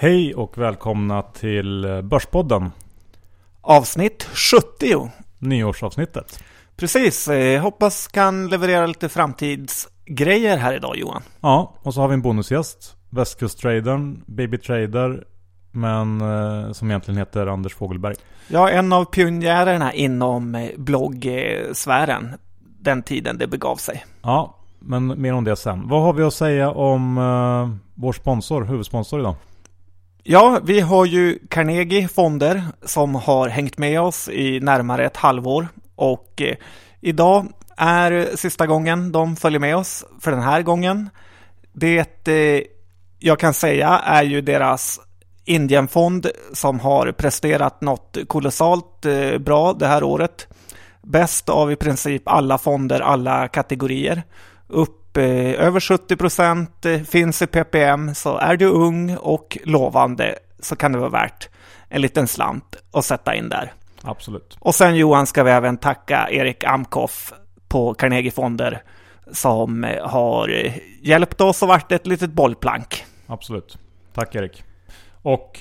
Hej och välkomna till Börspodden. Avsnitt 70. Nyårsavsnittet. Precis, eh, hoppas kan leverera lite framtidsgrejer här idag Johan. Ja, och så har vi en bonusgäst. Västkust-tradern, Baby Trader, men eh, som egentligen heter Anders Fogelberg. Ja, en av pionjärerna inom eh, bloggsfären den tiden det begav sig. Ja, men mer om det sen. Vad har vi att säga om eh, vår sponsor, huvudsponsor idag? Ja, vi har ju Carnegie Fonder som har hängt med oss i närmare ett halvår och eh, idag är sista gången de följer med oss för den här gången. Det eh, jag kan säga är ju deras Indienfond som har presterat något kolossalt eh, bra det här året. Bäst av i princip alla fonder, alla kategorier. Upp eh, över 70 procent eh, finns i PPM, så är du ung och lovande så kan det vara värt en liten slant att sätta in där. Absolut. Och sen Johan ska vi även tacka Erik Amkoff på Carnegie Fonder som har hjälpt oss och varit ett litet bollplank. Absolut. Tack Erik. Och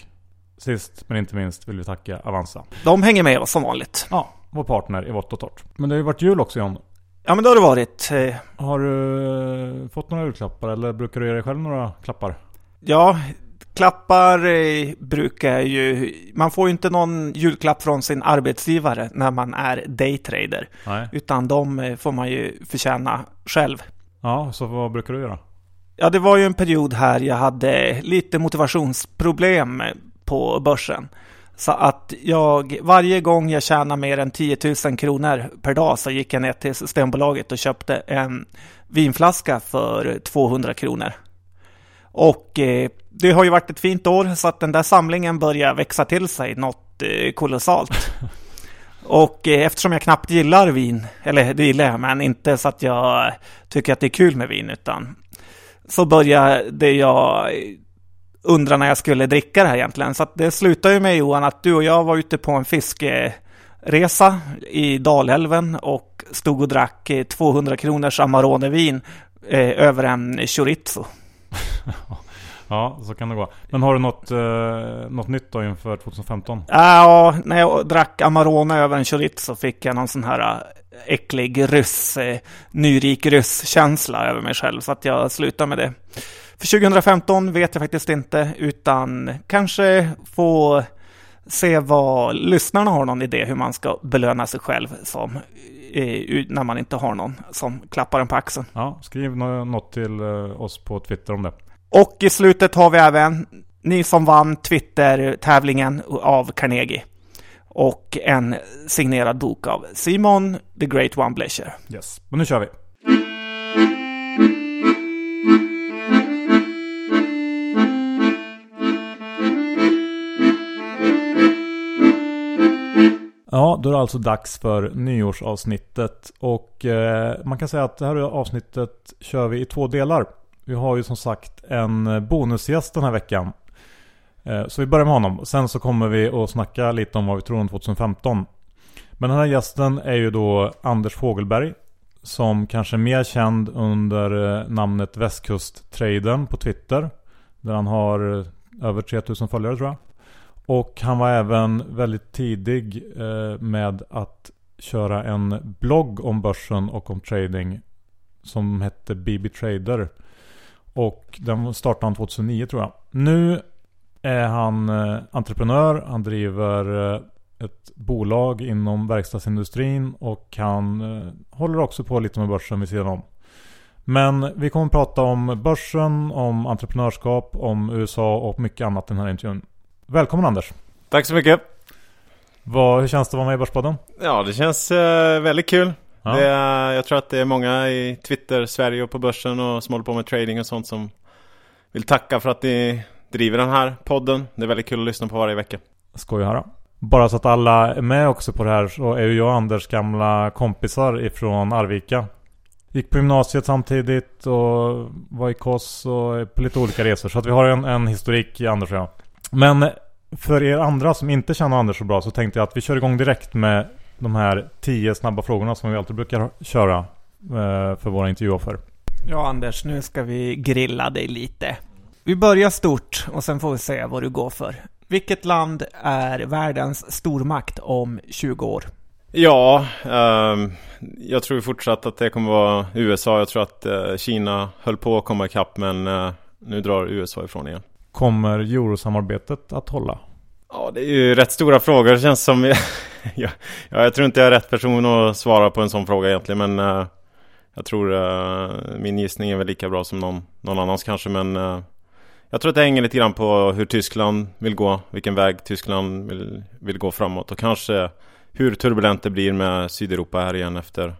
sist men inte minst vill vi tacka Avanza. De hänger med oss som vanligt. Ja, vår partner i vått och torrt. Men det har ju varit jul också John. Ja men det har det varit. Eh, Har du eh, fått några julklappar eller brukar du ge dig själv några klappar? Ja, klappar eh, brukar ju... Man får ju inte någon julklapp från sin arbetsgivare när man är daytrader. Nej. Utan de får man ju förtjäna själv. Ja, så vad brukar du göra? Ja, det var ju en period här jag hade lite motivationsproblem på börsen. Så att jag, varje gång jag tjänade mer än 10 000 kronor per dag så gick jag ner till Systembolaget och köpte en vinflaska för 200 kronor. Och eh, det har ju varit ett fint år så att den där samlingen börjar växa till sig något eh, kolossalt. Och eh, eftersom jag knappt gillar vin, eller det gillar jag, men inte så att jag tycker att det är kul med vin, utan så började jag undra när jag skulle dricka det här egentligen. Så det slutade ju med Johan att du och jag var ute på en fiskeresa i Dalälven och stod och drack eh, 200 kronors Amarone-vin eh, över en chorizo. Ja, så kan det gå. Men har du något, eh, något nytt då inför 2015? Ja, när jag drack Amarone över en chorizo fick jag någon sån här äh, äcklig ryss, eh, nyrik ryss-känsla över mig själv. Så att jag slutar med det. För 2015 vet jag faktiskt inte, utan kanske få se vad lyssnarna har någon idé hur man ska belöna sig själv som, eh, när man inte har någon som klappar en på axeln. Ja, skriv nå- något till eh, oss på Twitter om det. Och i slutet har vi även ni som vann Twitter-tävlingen av Carnegie. Och en signerad bok av Simon the Great One Blecher. Yes, men nu kör vi. Ja, då är det alltså dags för nyårsavsnittet och eh, man kan säga att det här avsnittet kör vi i två delar. Vi har ju som sagt en bonusgäst den här veckan. Eh, så vi börjar med honom. Sen så kommer vi att snacka lite om vad vi tror om 2015. Men den här gästen är ju då Anders Fogelberg. Som kanske är mer känd under eh, namnet Västkusttraden på Twitter. Där han har eh, över 3000 följare tror jag. Och han var även väldigt tidig eh, med att köra en blogg om börsen och om trading. Som hette BB Trader. Och den startade han 2009 tror jag. Nu är han eh, entreprenör. Han driver eh, ett bolag inom verkstadsindustrin. Och han håller också på lite med börsen vid sidan om. Men vi kommer att prata om börsen, om entreprenörskap, om USA och mycket annat i den här intervjun. Välkommen Anders! Tack så mycket. Vad, hur känns det att vara med i Börspodden? Ja, det känns eh, väldigt kul. Ja. Det är, jag tror att det är många i Twitter, Sverige och på börsen och som håller på med trading och sånt som vill tacka för att ni driver den här podden. Det är väldigt kul att lyssna på varje vecka. Skoj att höra. Bara så att alla är med också på det här så är ju jag och Anders gamla kompisar ifrån Arvika. Gick på gymnasiet samtidigt och var i KOS och på lite olika resor. Så att vi har en, en historik Anders och jag. Men för er andra som inte känner Anders så bra så tänkte jag att vi kör igång direkt med de här tio snabba frågorna som vi alltid brukar köra eh, för våra intervjuoffer. Ja, Anders, nu ska vi grilla dig lite. Vi börjar stort och sen får vi se vad du går för. Vilket land är världens stormakt om 20 år? Ja, um, jag tror fortsatt att det kommer vara USA. Jag tror att uh, Kina höll på att komma ikapp men uh, nu drar USA ifrån igen. Kommer eurosamarbetet att hålla? Ja, det är ju rätt stora frågor. Det känns som... ja, jag tror inte jag är rätt person att svara på en sån fråga egentligen men uh, jag tror eh, min gissning är väl lika bra som någon, någon annans kanske men eh, jag tror att det hänger lite grann på hur Tyskland vill gå, vilken väg Tyskland vill, vill gå framåt och kanske hur turbulent det blir med Sydeuropa här igen efter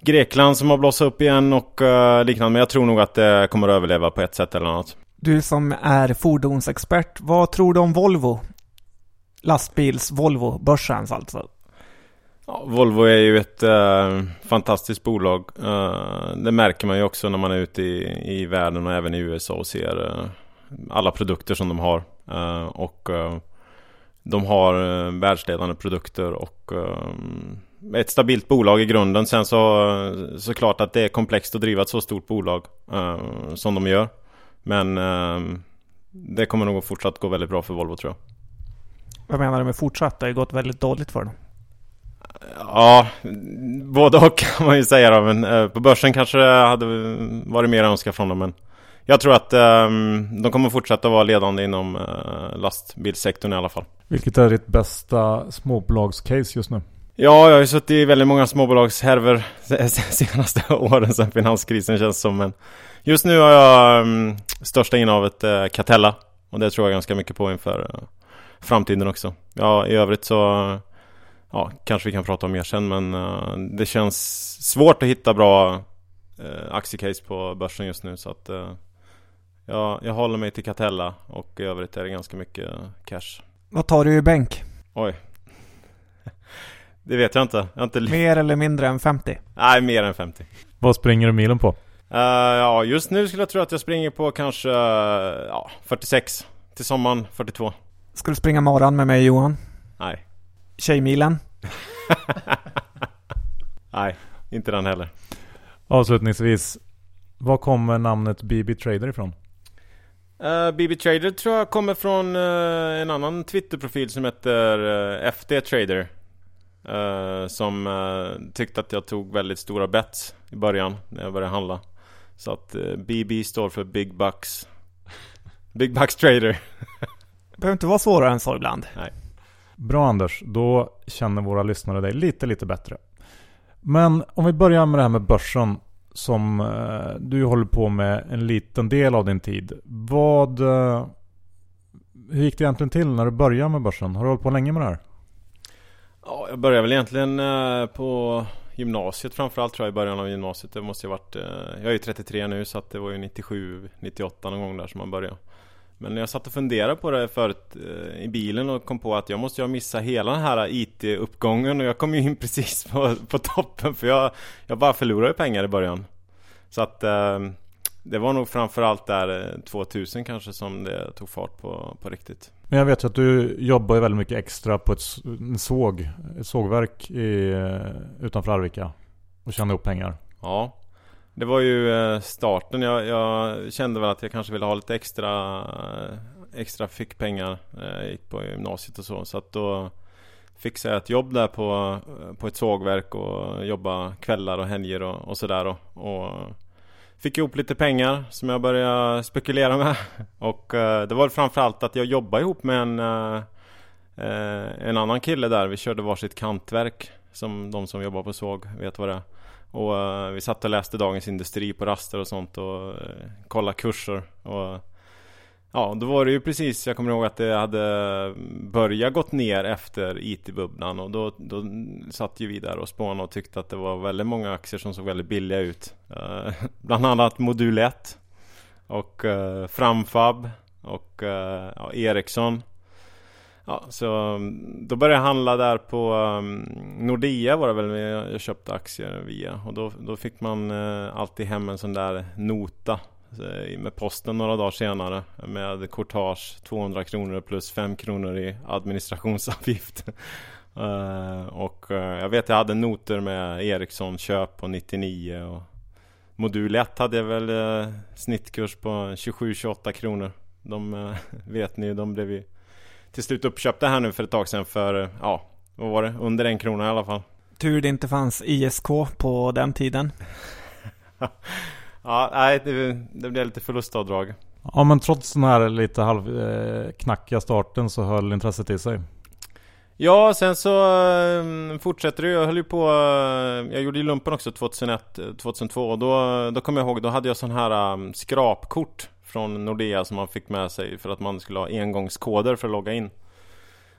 Grekland som har blossat upp igen och liknande. Men jag tror nog att det kommer att överleva på ett sätt eller annat. Du som är fordonsexpert, vad tror du om Volvo? Lastbils-Volvo, börsens alltså. Ja, Volvo är ju ett äh, fantastiskt bolag. Äh, det märker man ju också när man är ute i, i världen och även i USA och ser äh, alla produkter som de har. och de har världsledande produkter och ett stabilt bolag i grunden. Sen så såklart att det är komplext att driva ett så stort bolag som de gör. Men det kommer nog fortsatt gå väldigt bra för Volvo tror jag. Vad menar du med fortsatt? Det har ju gått väldigt dåligt för dem. Ja, både och kan man ju säga då. Men eh, på börsen kanske det hade varit mer önskat från dem. Men jag tror att eh, de kommer fortsätta vara ledande inom eh, lastbilssektorn i alla fall. Vilket är ditt bästa småbolagscase just nu? Ja, jag har ju suttit i väldigt många småbolagshärvor senaste åren sedan finanskrisen känns som. Men just nu har jag um, största innehavet eh, Catella. Och det tror jag ganska mycket på inför uh, framtiden också. Ja, i övrigt så ja, kanske vi kan prata om mer sen men uh, det känns svårt att hitta bra uh, aktiecase på börsen just nu så att uh, ja, jag håller mig till Catella och i övrigt är det ganska mycket cash. Vad tar du i bänk? Oj. Det vet jag inte. Jag inte mer eller mindre än 50? Nej, mer än 50. Vad springer du milen på? ja, just nu skulle jag tro att jag springer på kanske ja, 46. Till sommaren 42. Ska du springa maran med mig Johan? Nej. Tjejmilen? Nej, inte den heller. Avslutningsvis, var kommer namnet BB Trader ifrån? Uh, eh, BB Trader tror jag kommer från uh, en annan Twitterprofil som heter uh, eh, FD Trader. Som tyckte att jag tog väldigt stora bets i början när jag började handla. Så att BB står för Big Bucks. Big Bucks Trader. behöver inte vara svårare än så ibland. Nej. Bra Anders, då känner våra lyssnare dig lite, lite bättre. Men om vi börjar med det här med börsen som eh, du håller på med en liten del av din tid. Vad... Eh, hur gick det egentligen till när du började med börsen? Har du hållit på länge med det här? Ja, jag började väl egentligen eh, på gymnasiet framförallt tror jag i början av gymnasiet. Det måste ju varit... Eh, jag är ju 33 nu så att det var ju 97, 98 någon gång där som man började. Men när jag satt och funderade på det förut eh, i bilen och kom på att jag måste ju ha missat hela den här IT-uppgången och jag kom ju in precis på, på toppen för jag, jag bara förlorade pengar i början. Så att det var nog framförallt där 2000 kanske som det tog fart på, på riktigt. Men jag vet ju att du jobbar ju väldigt mycket extra på ett en såg, ett sågverk i, utanför Arvika och tjänar ihop pengar. Ja, det var ju eh, starten. Jag, jag, kände väl att jag kanske ville ha lite extra eh, Extra fickpengar Jag gick på gymnasiet och så. Så att då fixade jag ett jobb där på, på ett sågverk och jobba kvällar och helger och, och sådär. Och, och fick ihop lite pengar som jag började spekulera med. Och eh, det var framförallt att jag jobbade ihop med en eh, eh, En annan kille där. Vi körde varsitt kantverk. Som de som jobbar på såg vet vad det är. Och vi satt och läste Dagens Industri på raster och sånt och kollade kurser. Och ja, då var det ju precis, jag kommer ihåg att det hade börjat gått ner efter IT-bubblan och då, då satt ju vi där och spånade och tyckte att det var väldigt många aktier som såg väldigt billiga ut. Eh, bland annat Modul 1 och eh, Framfab och eh, ja, Ericsson. Ja, så mm, då började jag handla där på um, Nordea var det väl jag, jag köpte aktier via och då, då fick man eh, alltid hem en sån där nota med posten några dagar senare med courtage 200 kronor plus 5 kronor i administrationsavgift. uh, och jag vet jag hade noter med Ericsson köp på 99 och Modul 1 hade jag väl eh, snittkurs på 27-28 kronor. De eh, vet ni, de blev ju till slut uppköpta här nu för ett tag sedan för, eh, ja, vad var det? Under en krona i alla fall. Tur det inte fanns ISK på den tiden. ja, nej, det, det blev lite förlustavdrag. Ja, men trots den här lite halvknackiga starten så höll intresset i sig. Ja, sen så um, fortsätter det. Jag höll ju på... Uh, jag gjorde ju lumpen också 2001, 2002 och då, då kommer jag ihåg, då hade jag sån här um, skrapkort från Nordea som man fick med sig för att man skulle ha engångskoder för att logga in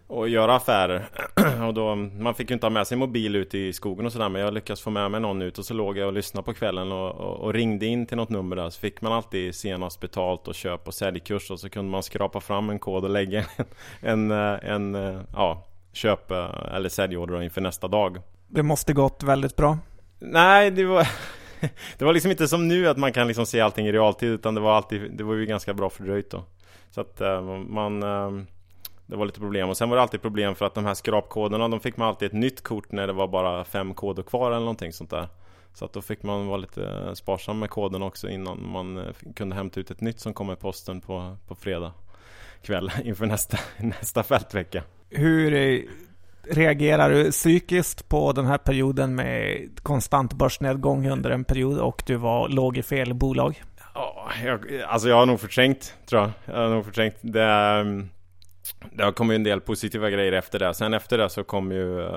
och göra affärer. och då, man fick ju inte ha med sig mobil ut i skogen och sådär men jag lyckades få med mig någon ut och så låg jag och lyssnade på kvällen och, och, och, ringde in till något nummer där så fick man alltid senast betalt och köp och säljkurs och så kunde man skrapa fram en kod och lägga en, en, en, en ja, köp eller säljorder inför nästa dag. Det måste gått väldigt bra. Nej, det var det var liksom inte som nu att man kan liksom se allting i realtid utan det var alltid Det var ju ganska bra fördröjt då Så att man Det var lite problem och sen var det alltid problem för att de här skrapkoderna De fick man alltid ett nytt kort när det var bara fem koder kvar eller någonting sånt där Så att då fick man vara lite sparsam med koden också innan man uh, kunde hämta ut ett nytt som kom i posten på, på fredag kväll inför nästa, nästa fältvecka Hur reagerar du psykiskt på den här perioden med konstant börsnedgång under en period och du var låg i fel bolag? Ja, jag, alltså jag har nog förträngt tror jag. Jag har nog förträngt. Det, mm, det har kommit en del positiva grejer efter det. Sen efter det så kom ju uh,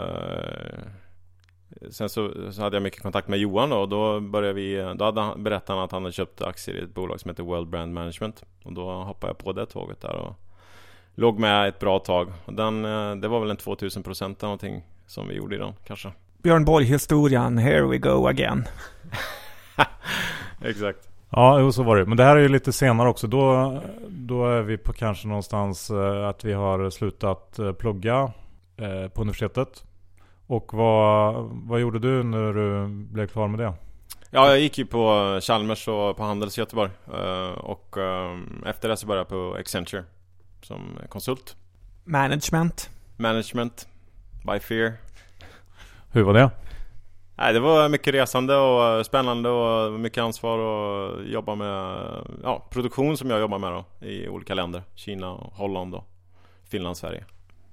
Sen så, så, hade jag mycket kontakt med Johan då, och då började vi Då hade han, berättade han att han hade köpt aktier i ett bolag som heter World Brand Management Och då hoppade jag på det tåget där och låg med ett bra tag. Den, eh, det var väl en 2000 procent någonting som vi gjorde i den kanske. Björn Borg-historien, here we go again. Exakt. Ja, så var det. Men det här är ju lite senare också. Då, då är vi på kanske någonstans eh, att vi har slutat eh, plugga på universitetet. Och vad, vad gjorde du när du blev klar med det? Ja, jag gick ju på Chalmers och på Handels i Göteborg. Och efter det så började jag på Accenture som konsult. Management. Management. By Fear. Hur var det? Nej, det var mycket resande och spännande och mycket ansvar och jobba med ja, produktion som jag jobbar med då i olika länder. Kina, Holland och Finland, Sverige.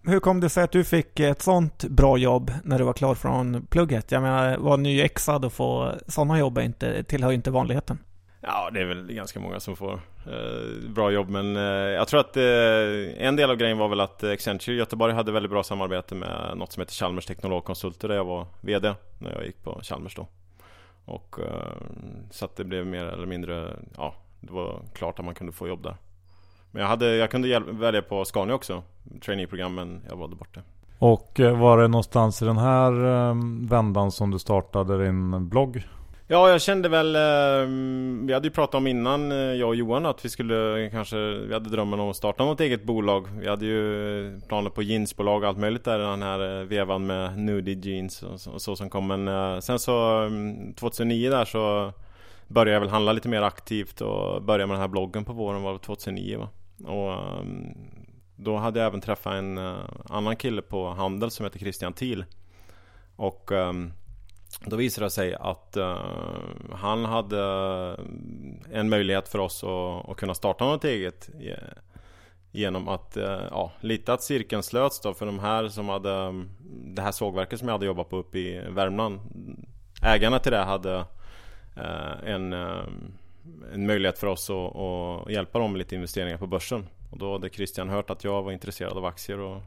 Hur kom det sig att du fick ett sånt bra jobb när du var klar från plugget? Jag menar, vara nyexad och få sådana jobb inte, tillhör ju inte vanligheten. Ja, det är väl ganska många som får eh, bra jobb men eh, jag tror att eh, en del av grejen var väl att Accenture i Göteborg hade väldigt bra samarbete med något som heter Chalmers Teknologkonsulter där jag var VD när jag gick på Chalmers då. Och eh, så att det blev mer eller mindre, ja, det var klart att man kunde få jobb där. Men jag, hade, jag kunde välja på Scania också, traineeprogrammen, jag valde bort det. Och eh, var det någonstans i den här eh, vändan som du startade din blogg? Ja, jag kände väl, ehm, vi hade ju pratat om innan, eh, jag och Johan, att vi skulle kanske, vi hade drömmen om att starta något eget bolag. Vi hade ju eh, planer på jeansbolag och allt möjligt där, den här eh, vevan med nudie jeans och så, och så som kom. Men sen så, ehm, 2009 där så började jag väl handla lite mer aktivt och började med den här bloggen på våren, var det 2009 va? Och ehm, då hade jag även träffat en annan kille på Handel som heter Christian Thiel. Och um, då visade det sig att uh, han hade eh, en möjlighet för oss att, att kunna starta något eget Genom att, uh, ja, lite att cirkeln slöts då för de här som hade Det här sågverket som jag hade jobbat på uppe i Värmland Ägarna till det hade uh, en, en möjlighet för oss att, att hjälpa dem med lite investeringar på börsen. Och då hade Christian hört att jag var intresserad av aktier och,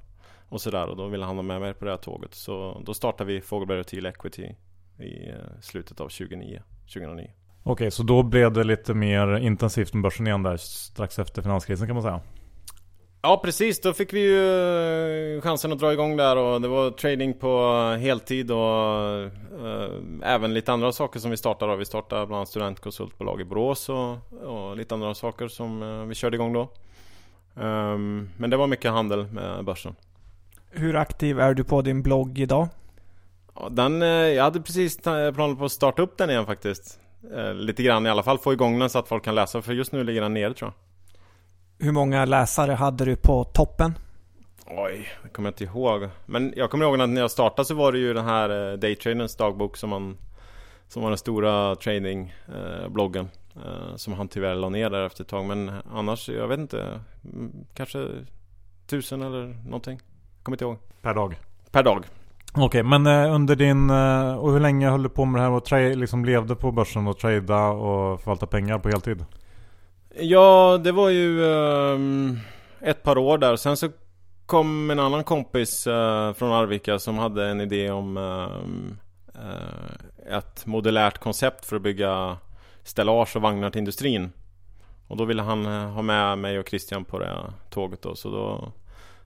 och sådär och då ville han ha med mig på det här tåget. Så då startade vi Fågelberg och Equity i eh, slutet av 2009. 2009. Okej, så då blev det lite mer intensivt med börsen igen där strax efter finanskrisen kan man säga? Ja precis, då fick vi ju eh, chansen att dra igång där och det var trading på heltid och äh, även lite andra saker som vi startade. Vi startade bland annat studentkonsultbolag i Borås och, och lite andra saker som vi körde igång då. Um, men det var mycket handel med börsen. Hur aktiv är du på din blogg idag? Den, eh, jag hade precis planer på att starta upp den igen faktiskt. Eh, lite grann i alla fall, få igång den så att folk kan läsa. För just nu ligger den nere tror jag. Hur många läsare hade du på toppen? Oj, det kommer jag inte ihåg. Men jag kommer ihåg att när jag startade så var det ju den här eh, Daytraderns dagbok som man som var den stora tradingbloggen. Som han tyvärr la ner där efter ett tag. Men annars, jag vet inte. mm, Kanske tusen eller någonting. Kommer inte ihåg. Per dag. Per dag. Okej, men eh, under din... Eh, och hur länge höll du på med det här och tra- liksom levde på börsen och trada och förvalta pengar på heltid? Ja, det var ju um, ett par år där. Sen så kom en annan kompis uh, från Arvika som hade en idé om um, uh, ett modulärt koncept för att bygga stellage och vagnar till industrin. Och då ville han ha med mig och Christian på det tåget då. Så då,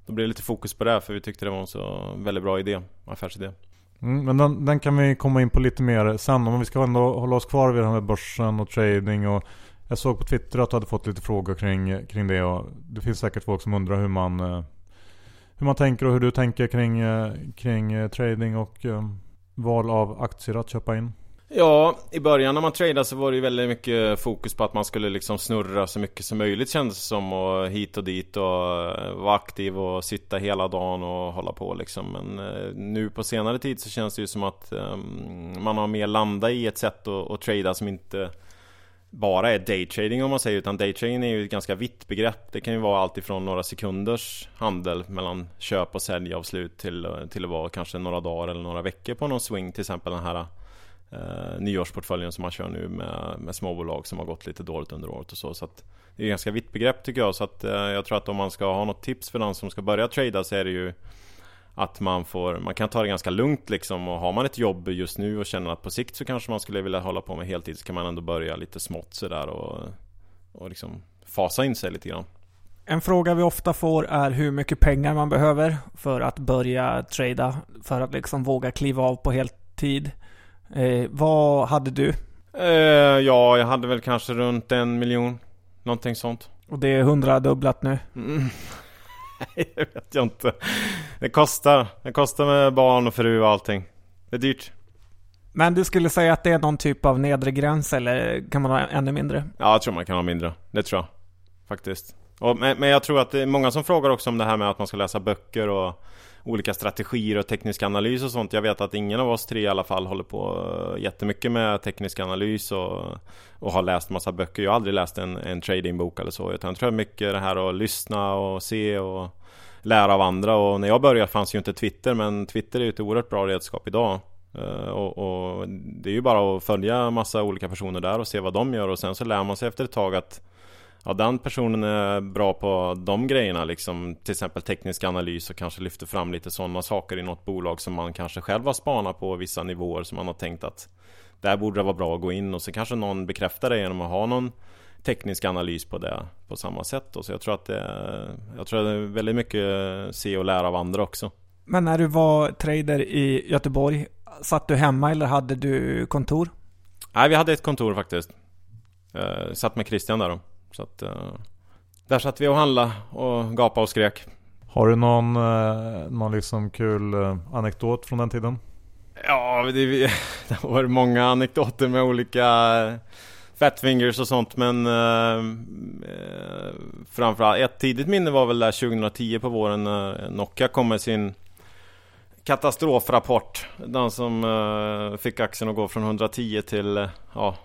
då blev det lite fokus på det för vi tyckte det var en så väldigt bra idé, affärsidé. Mm, men den, den kan vi komma in på lite mer sen. Men vi ska ändå hålla oss kvar vid det här med börsen och trading och jag såg på Twitter att du hade fått lite frågor kring, kring det och det finns säkert folk som undrar hur man eh, hur man tänker och hur du tänker kring, eh, kring eh, trading och val av aktier att köpa in. Ja, i början när man tradade så var det ju väldigt mycket fokus på att man skulle liksom snurra så mycket som möjligt kändes det som och hit och dit och eh, vara aktiv och sitta hela dagen och hålla på liksom. Men eh, nu på senare tid så känns det ju som att ehm, man har mer landat i ett sätt att, att trada som inte bara är daytrading om man säger utan daytrading är ju ett ganska vitt begrepp Det kan ju vara allt ifrån några sekunders handel mellan köp och säljavslut till, till att vara kanske några dagar eller några veckor på någon swing till exempel den här eh, nyårsportföljen som man kör nu med, med småbolag som har gått lite dåligt under året och så. så att det är ett ganska vitt begrepp tycker jag. Så att eh, jag tror att om man ska ha något tips för den som ska börja trada så är det ju att man får, man kan ta det ganska lugnt liksom och har man ett jobb just nu och känner att på sikt så kanske man skulle vilja hålla på med heltid så kan man ändå börja lite smått sådär och, och liksom fasa in sig lite grann. En fråga vi ofta får är hur mycket pengar man behöver för att börja trada. För att liksom våga kliva av på heltid. Eh, vad hade du? Eh, ja, jag hade väl kanske runt en miljon. Någonting sånt. Och det är hundradubblat nu. Mm. Nej, det vet jag inte. Det kostar. Det kostar med barn och fru och allting. Det är dyrt. Men du skulle säga att det är någon typ av nedre gräns eller kan man ha ännu mindre? Ja, jag tror man kan ha mindre. Det tror jag. Faktiskt. Och, men, men jag tror att det är många som frågar också om det här med att man ska läsa böcker och olika strategier och teknisk analys och sånt. Jag vet att ingen av oss tre i alla fall håller på eh, jättemycket med teknisk analys och, och har läst massa böcker. Jag har aldrig läst en, en tradingbok eller så. Utan jag tror mycket det här att lyssna och se och lära av andra. Och när jag började fanns ju inte Twitter, men Twitter är ju ett oerhört bra redskap idag. Eh, och, och, det är ju bara att följa massa olika personer där och se vad de gör och sen så lär man sig efter ett tag att Ja den personen är bra på de grejerna liksom Till exempel teknisk analys och kanske lyfter fram lite sådana saker i något bolag som man kanske själv har spanat på vissa nivåer som man har tänkt att Där borde det vara bra att gå in och så kanske någon bekräftar det genom att ha någon teknisk analys på det på samma sätt då. Så jag tror att det är, jag tror att det är väldigt mycket se och lära av andra också. Men när du var trader i Göteborg, satt du hemma eller hade du kontor? Nej, vi hade ett kontor faktiskt. Uh, satt med Christian där då. Så att uh, där satt vi och handlade och gapade och skrek. Har du någon, uh, någon liksom kul anekdot från den tiden? Ja, det, det var många anekdoter med olika Fat fingers och sånt men eh, Framförallt ett tidigt minne var väl där 2010 på våren när Nokia kom med sin Katastrofrapport Den som eh, fick aktien att gå från 110 till eh, Ja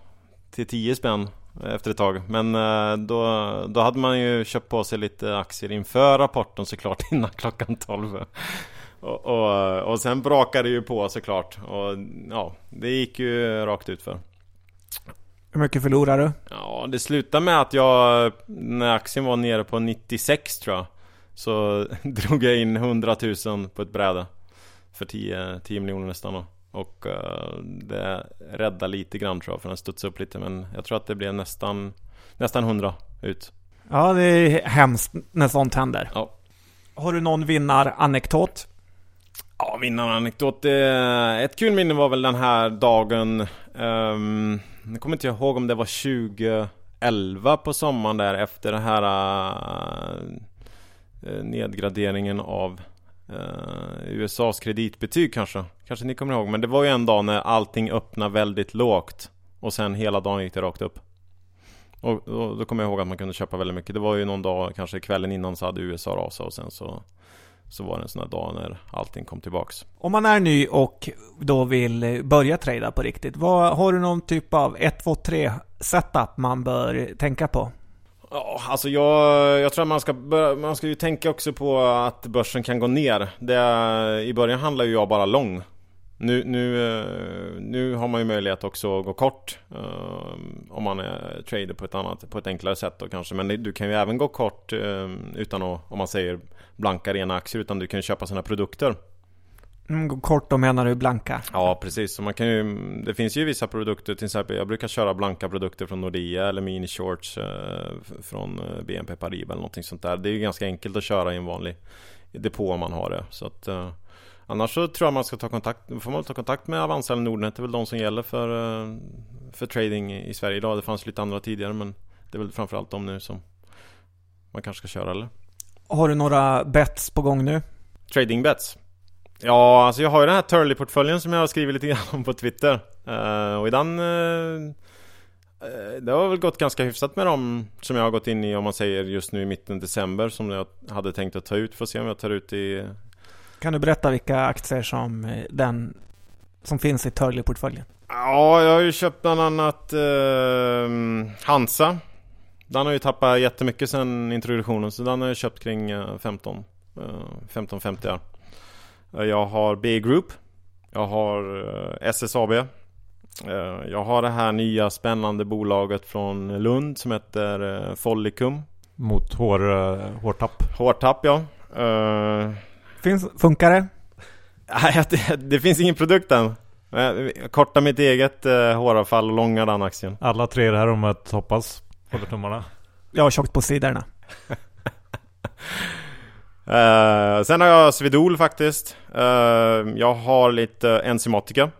Till 10 spänn efter ett tag. Men eh, då, då hade man ju köpt på sig lite aktier inför rapporten såklart innan klockan 12 och, och, och sen brakade det ju på såklart. Och ja Det gick ju rakt ut för. Hur mycket förlorar du? Ja, det slutade med att jag, när aktien var nere på 96 tror jag Så drog jag in 100 000 på ett bräde. För 10, 10 miljoner nästan då. Och uh, det räddade lite grann tror jag, för den studsade upp lite Men jag tror att det blev nästan, nästan 100 ut Ja, det är hemskt när sånt händer Ja Har du någon vinnaranekdot? Ja, vinnaranekdot. Ett kul minne var väl den här dagen um, Jag kommer inte ihåg om det var 2011 på sommaren där efter den här uh, nedgraderingen av Eh, uh, USAs kreditbetyg kanske Kanske ni kommer ihåg men det var ju en dag när allting öppnade väldigt lågt Och sen hela dagen gick det rakt upp och, då kommer jag ihåg att man kunde köpa väldigt mycket Det var ju någon dag, kanske kvällen innan så hade USA rasat och sen så så var det en sån här dag när allting kom tillbaks. Om man är ny och då vill börja trada på riktigt, vad, har du någon typ av 1, 2, 3 setup man bör tänka på? Ja, alltså jag, jag tror att man ska, man ska ju tänka också på att börsen kan gå ner. Det, I början handlar ju jag bara lång. Nu, nu, eh, nu har man ju möjlighet också att gå kort eh, om man är trader på ett annat, på ett enklare sätt då kanske. Men du kan ju även gå kort eh, utan att, om man säger blanka rena aktier, utan du kan köpa sina produkter. Mm, kort då menar du blanka? Ja precis, så man kan ju, det finns ju vissa produkter, till exempel jag brukar köra blanka produkter från Nordea eller mini shorts eh, från eh, BNP Paribas eller någonting sånt där. Det är ju ganska enkelt att köra i en vanlig depå om man har det. Så att, eh, annars så tror jag man ska ta kontakt, får man ta kontakt med Avanza eller Nordnet, det är väl de som gäller för, eh, för trading i Sverige idag. Det fanns lite andra tidigare men det är väl framförallt de nu som man kanske ska köra eller? Har du några bets på gång nu? Trading bets? Ja, alltså jag har ju den här Turley-portföljen som jag har skrivit lite grann om på Twitter. Uh, och i den... Uh, det har väl gått ganska hyfsat med dem som jag har gått in i om man säger just nu i mitten december som jag hade tänkt att ta ut. Får se om jag tar ut i... Kan du berätta vilka aktier som den som finns i Turley-portföljen? Ja, jag har ju köpt bland annat uh, Hansa. Den har ju tappat jättemycket sen introduktionen så den har jag köpt kring 15 15-50 här. Jag har B-Group. Jag har eh, SSAB. Eh, jag har det här nya spännande bolaget från Lund som heter eh, Follicum. Mot hår, hårtapp? Hårtapp ja. Finns, funkar det? Det, finns ingen produkt än. Jag kortar mitt eget håravfall och långar den aktien. Alla tre i det här rummet hoppas. Håller tummarna. Jag har tjockt på sidorna. Uh, sen har jag Svedol faktiskt. Uh, jag har lite enzymatika.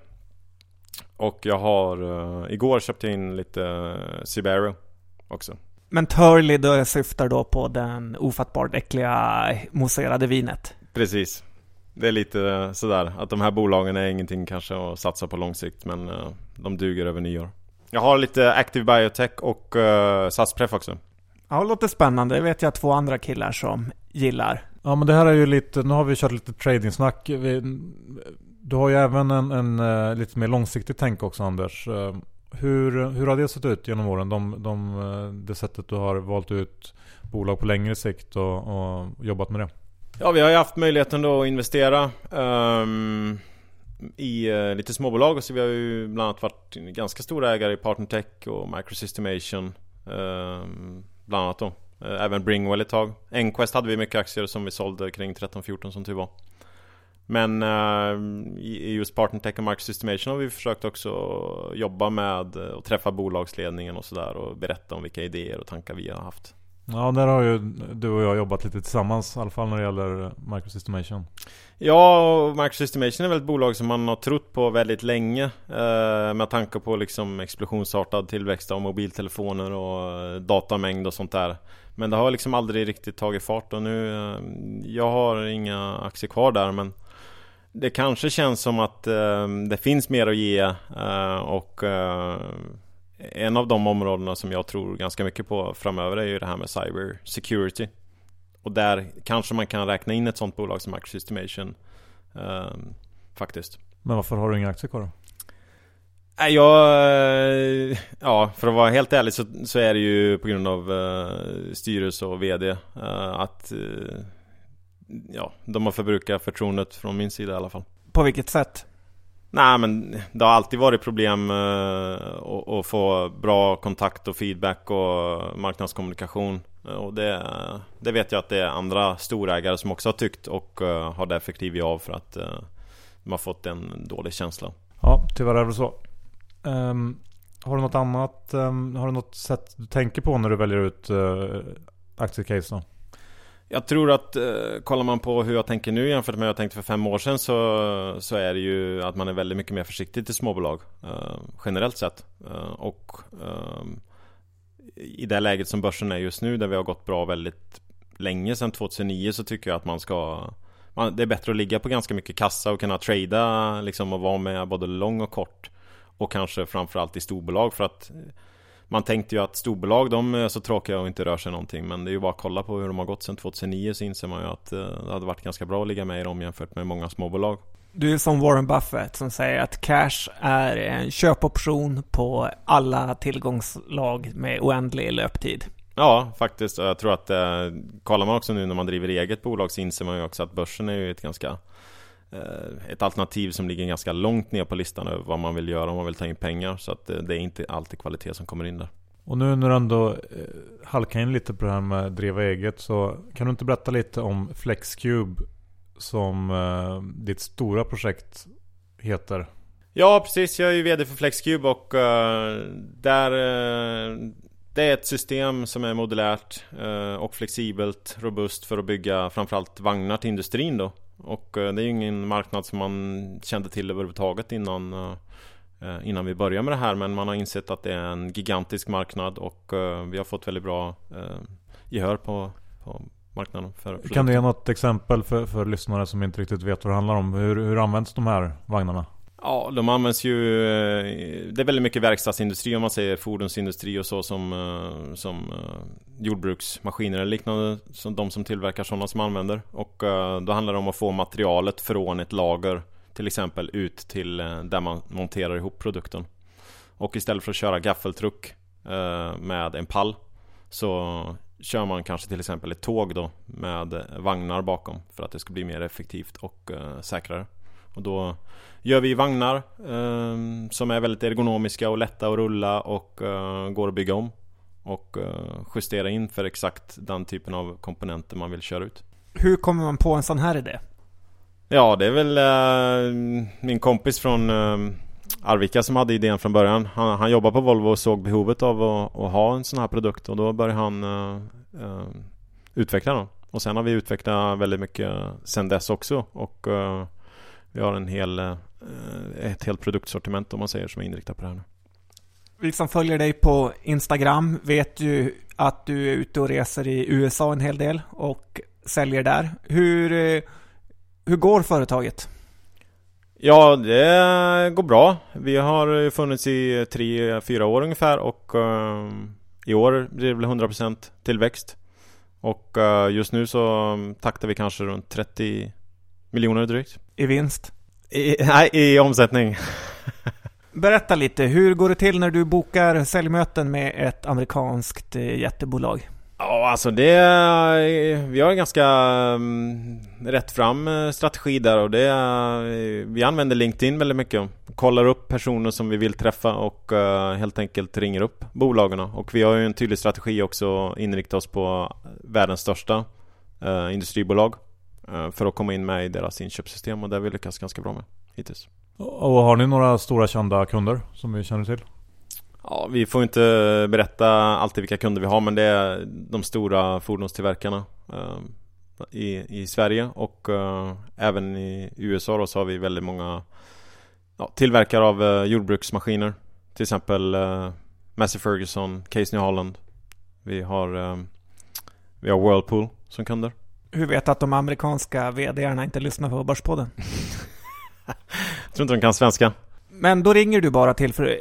Och jag har, uh, igår köpte jag in lite Sibero också. Men Turley då syftar då på den ofattbart äckliga mousserade vinet? Precis. Det är lite sådär att de här bolagen är ingenting kanske att satsa på lång sikt men de duger över nyår. Jag har lite Active Biotech och uh, SAS-Pref också. Ja, det låter spännande. Det vet jag två andra killar som gillar. Ja men det här är ju lite, nu har vi kört lite trading-snack. Du har ju även en, en, eh, lite mer långsiktig tänk också Anders. Eh, hur, hur har det sett ut genom åren? De, de, eh, det sättet du har valt ut bolag på längre sikt och, och jobbat med det? Ja vi har ju haft möjligheten då att investera um, i uh, lite småbolag. Så vi har ju bland annat varit ganska stora ägare i PartnerTech och Microsystemation. Um, ehm, bland annat då. Eh, även Bringwell ett tag. Enquest hade vi mycket aktier som vi sålde kring 13-14 som tur var. Men uh, i just Partnertech och Market Systemation har vi försökt också jobba med och träffa bolagsledningen och sådär och berätta om vilka idéer och tankar vi har haft. Ja, där har ju du och jag jobbat lite tillsammans, i alla fall när det gäller Microsystemation. Ja, Microsystemation är väl ett bolag som man har trott på väldigt länge. Eh, med tanke på liksom explosionsartad tillväxt av mobiltelefoner och datamängd och sånt där. Men det har liksom aldrig riktigt tagit fart och nu, eh, jag har inga aktier kvar där men det kanske känns som att eh, det finns mer att ge eh, och eh, en av de områdena som jag tror ganska mycket på framöver är ju det här med cyber security. Och där kanske man kan räkna in ett sånt bolag som Microsystemation eh, faktiskt. Men varför har du inga aktier kvar då? Jag... Eh, ja, för att vara helt ärlig så, så är det ju på grund av uh, styrelse och VD uh, att uh, ja, de har förbrukat förtroendet från min sida i alla fall. På vilket sätt? Nej men det har alltid varit problem att, att få bra kontakt och feedback och marknadskommunikation. Och det, det vet jag att det är andra storägare som också har tyckt och har därför klivit av för att de har fått en dålig känsla. Ja, tyvärr är det så. Um, har du något annat, um, har du något sätt du tänker på när du väljer ut uh, aktiecase då? Jag tror att eh, kollar man på hur jag tänker nu jämfört med hur jag tänkte för fem år sedan så, så är det ju att man är väldigt mycket mer försiktig till småbolag eh, generellt sett. Eh, och eh, i det läget som börsen är just nu där vi har gått bra väldigt länge sedan 2009 så tycker jag att man ska man, Det är bättre att ligga på ganska mycket kassa och kunna trada liksom och vara med både lång och kort och kanske framförallt i storbolag för att man tänkte ju att storbolag de är så tråkiga och inte rör sig någonting Men det är ju bara att kolla på hur de har gått sedan 2009 så inser man ju att det hade varit ganska bra att ligga med i dem jämfört med många småbolag du är som Warren Buffett som säger att cash är en köpoption på alla tillgångslag med oändlig löptid. Ja, faktiskt. Jag tror att eh, kollar man också nu när man driver eget bolag så inser man ju också att börsen är ju ett ganska eh, ett alternativ som ligger ganska långt ner på listan över vad man vill göra om man vill ta in pengar. Så att eh, det är inte alltid kvalitet som kommer in där. Och nu när du ändå eh, halkar in lite på det här med att driva eget så kan du inte berätta lite om Flexcube som eh, ditt stora projekt heter? Ja, precis. Jag är ju VD för Flexcube och där Det är ett system som är modulärt och flexibelt, robust för att bygga framförallt vagnar till industrin då. Och eh, det är ju ingen marknad som man kände till överhuvudtaget innan eh, eh, Innan vi började med det här men man har insett att det är en gigantisk marknad och vi har fått väldigt bra gehör på, på marknaden för. Kan du ge något exempel för, för lyssnare som inte riktigt vet vad det handlar om? Hur, hur används de här vagnarna? Ja, de används ju eh, Det är väldigt mycket verkstadsindustri om man säger fordonsindustri och så som, eh, som eh, jordbruksmaskiner eller liknande som de som tillverkar sådana som använder och då handlar det om att få materialet från ett lager till exempel ut till där man monterar ihop produkten och istället för att köra gaffeltruck med en pall så kör man kanske till exempel ett tåg då med vagnar bakom för att det ska bli mer effektivt och säkrare. Och då gör vi vagnar eh, som är väldigt ergonomiska och lätta att rulla och eh, går att bygga om och eh, justera in för exakt den typen av komponenter man vill köra ut. Hur kommer man på en sån här idé? Ja, det är väl eh, min kompis från eh, Arvika som hade idén från början. Han, han jobbade på Volvo och såg behovet av att, att ha en sån här produkt och då började han uh, uh, utveckla den. Och sen har vi utvecklat väldigt mycket sen dess också och uh, vi har en hel, ett helt produktsortiment om man säger som är inriktat på det här nu. Vi som följer dig på Instagram vet ju att du är ute och reser i USA en hel del och säljer där. Hur, hur går företaget? Ja, det går bra. Vi har funnits i tre, fyra år ungefär och uh, i år blir det väl 100% tillväxt. Och just nu så taktar vi kanske runt 30 miljoner drygt. I vinst? I, nej, i omsättning. Berätta lite, hur går det till när du bokar säljmöten med ett amerikanskt eh, jättebolag? Ja, alltså det... Vi har en ganska um, rätt fram eh, strategi där och det... Vi använder LinkedIn väldigt mycket. Kollar upp personer som vi vill träffa och helt enkelt ringer upp bolagen. Och vi har ju en tydlig strategi också inrikta oss på världens största industribolag. För att komma in med i deras inköpssystem och det har vi lyckats ganska bra med hittills. Och har ni några stora kända kunder som vi känner till? Ja, vi får inte berätta alltid vilka kunder vi har men det är de stora fordonstillverkarna eh, i, i Sverige och eh, även i USA då så har vi väldigt många ja, tillverkare av eh, jordbruksmaskiner till exempel eh, Massey Ferguson, Case New Holland vi har, eh, vi har Whirlpool som kunder Hur vet du att de amerikanska VDarna inte lyssnar på Börspodden? Jag tror inte de kan svenska Men då ringer du bara till för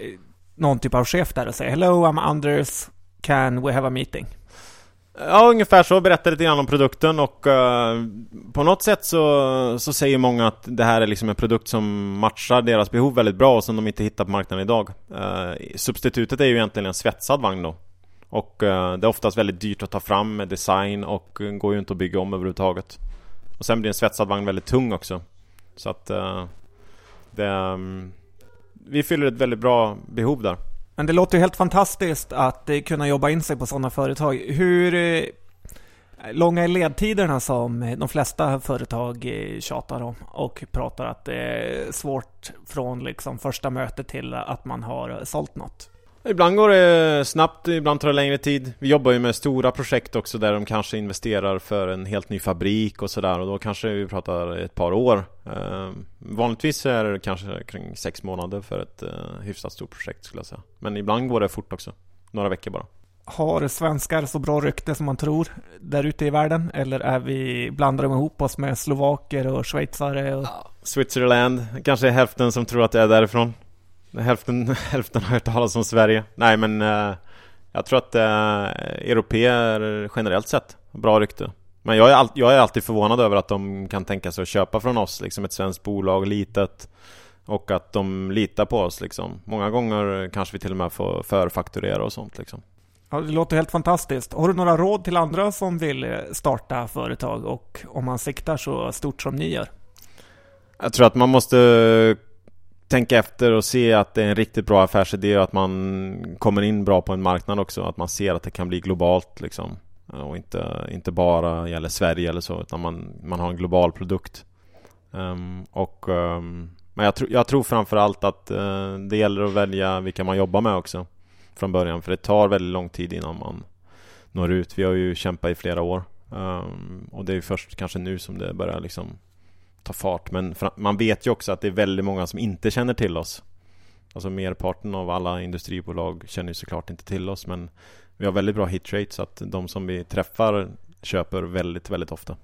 någon typ av chef där och säger Hello, I'm Anders. Can we have a meeting? Ja, ungefär så. Berättar lite grann om produkten och uh, på något sätt så, så säger många att det här är liksom en produkt som matchar deras behov väldigt bra och som de inte hittar på marknaden idag. Uh, substitutet är ju egentligen en svetsad vagn då. Och eh, det är oftast väldigt dyrt att ta fram med design och eh, går ju inte att bygga om överhuvudtaget. Och sen blir en svetsad vagn väldigt tung också. Så att eh, det... Mm, vi fyller ett väldigt bra behov där. Men det låter ju helt fantastiskt att kunna jobba in sig på sådana företag. Hur långa är ledtiderna som de flesta företag tjatar om och pratar att det är svårt från liksom första mötet till att man har sålt något? Ibland går det snabbt, ibland tar det längre tid. Vi jobbar ju med stora projekt också där de kanske investerar för en helt ny fabrik och sådär och då kanske vi pratar ett par år. Eh, vanligtvis är det kanske kring sex månader för ett eh, hyfsat stort projekt skulle jag säga. Men ibland går det fort också. Några veckor bara. Har svenskar så bra rykte som man tror där ute i världen? Eller är vi, blandar de ihop oss med slovaker och schweizare? Och... Switzerland, kanske hälften som tror att det är därifrån. Hälften, hälften har hört talas om Sverige. Nej men uh, Jag tror att eh, europeer generellt sett bra rykte. Men jag är, all, jag är alltid förvånad över att de kan tänka sig att köpa från oss, liksom ett svenskt bolag, litet. Och att de litar på oss liksom. Många gånger kanske vi till och med får förfakturera och sånt liksom. Ja, det låter helt fantastiskt. Har du några råd till andra som vill eh, starta företag och om man siktar så stort som ni gör? Jag tror att man måste tänka efter och se att det är en riktigt bra affärsidé och att man kommer in bra på en marknad också. Att man ser att det kan bli globalt liksom. Och inte, inte bara gäller Sverige eller så, utan man, man har en global produkt. Um, och, um, men jag, tro, jag tror framförallt att uh, det gäller att välja vilka man jobbar med också från början. För det tar väldigt lång tid innan man når ut. Vi har ju kämpat i flera år. Um, och det är först kanske nu som det börjar liksom ta fart. Men man vet ju också att det är väldigt många som inte känner till oss. Alltså merparten av alla industribolag känner ju såklart inte till oss. Men vi har väldigt bra hitrate så att de som vi träffar köper väldigt, väldigt ofta.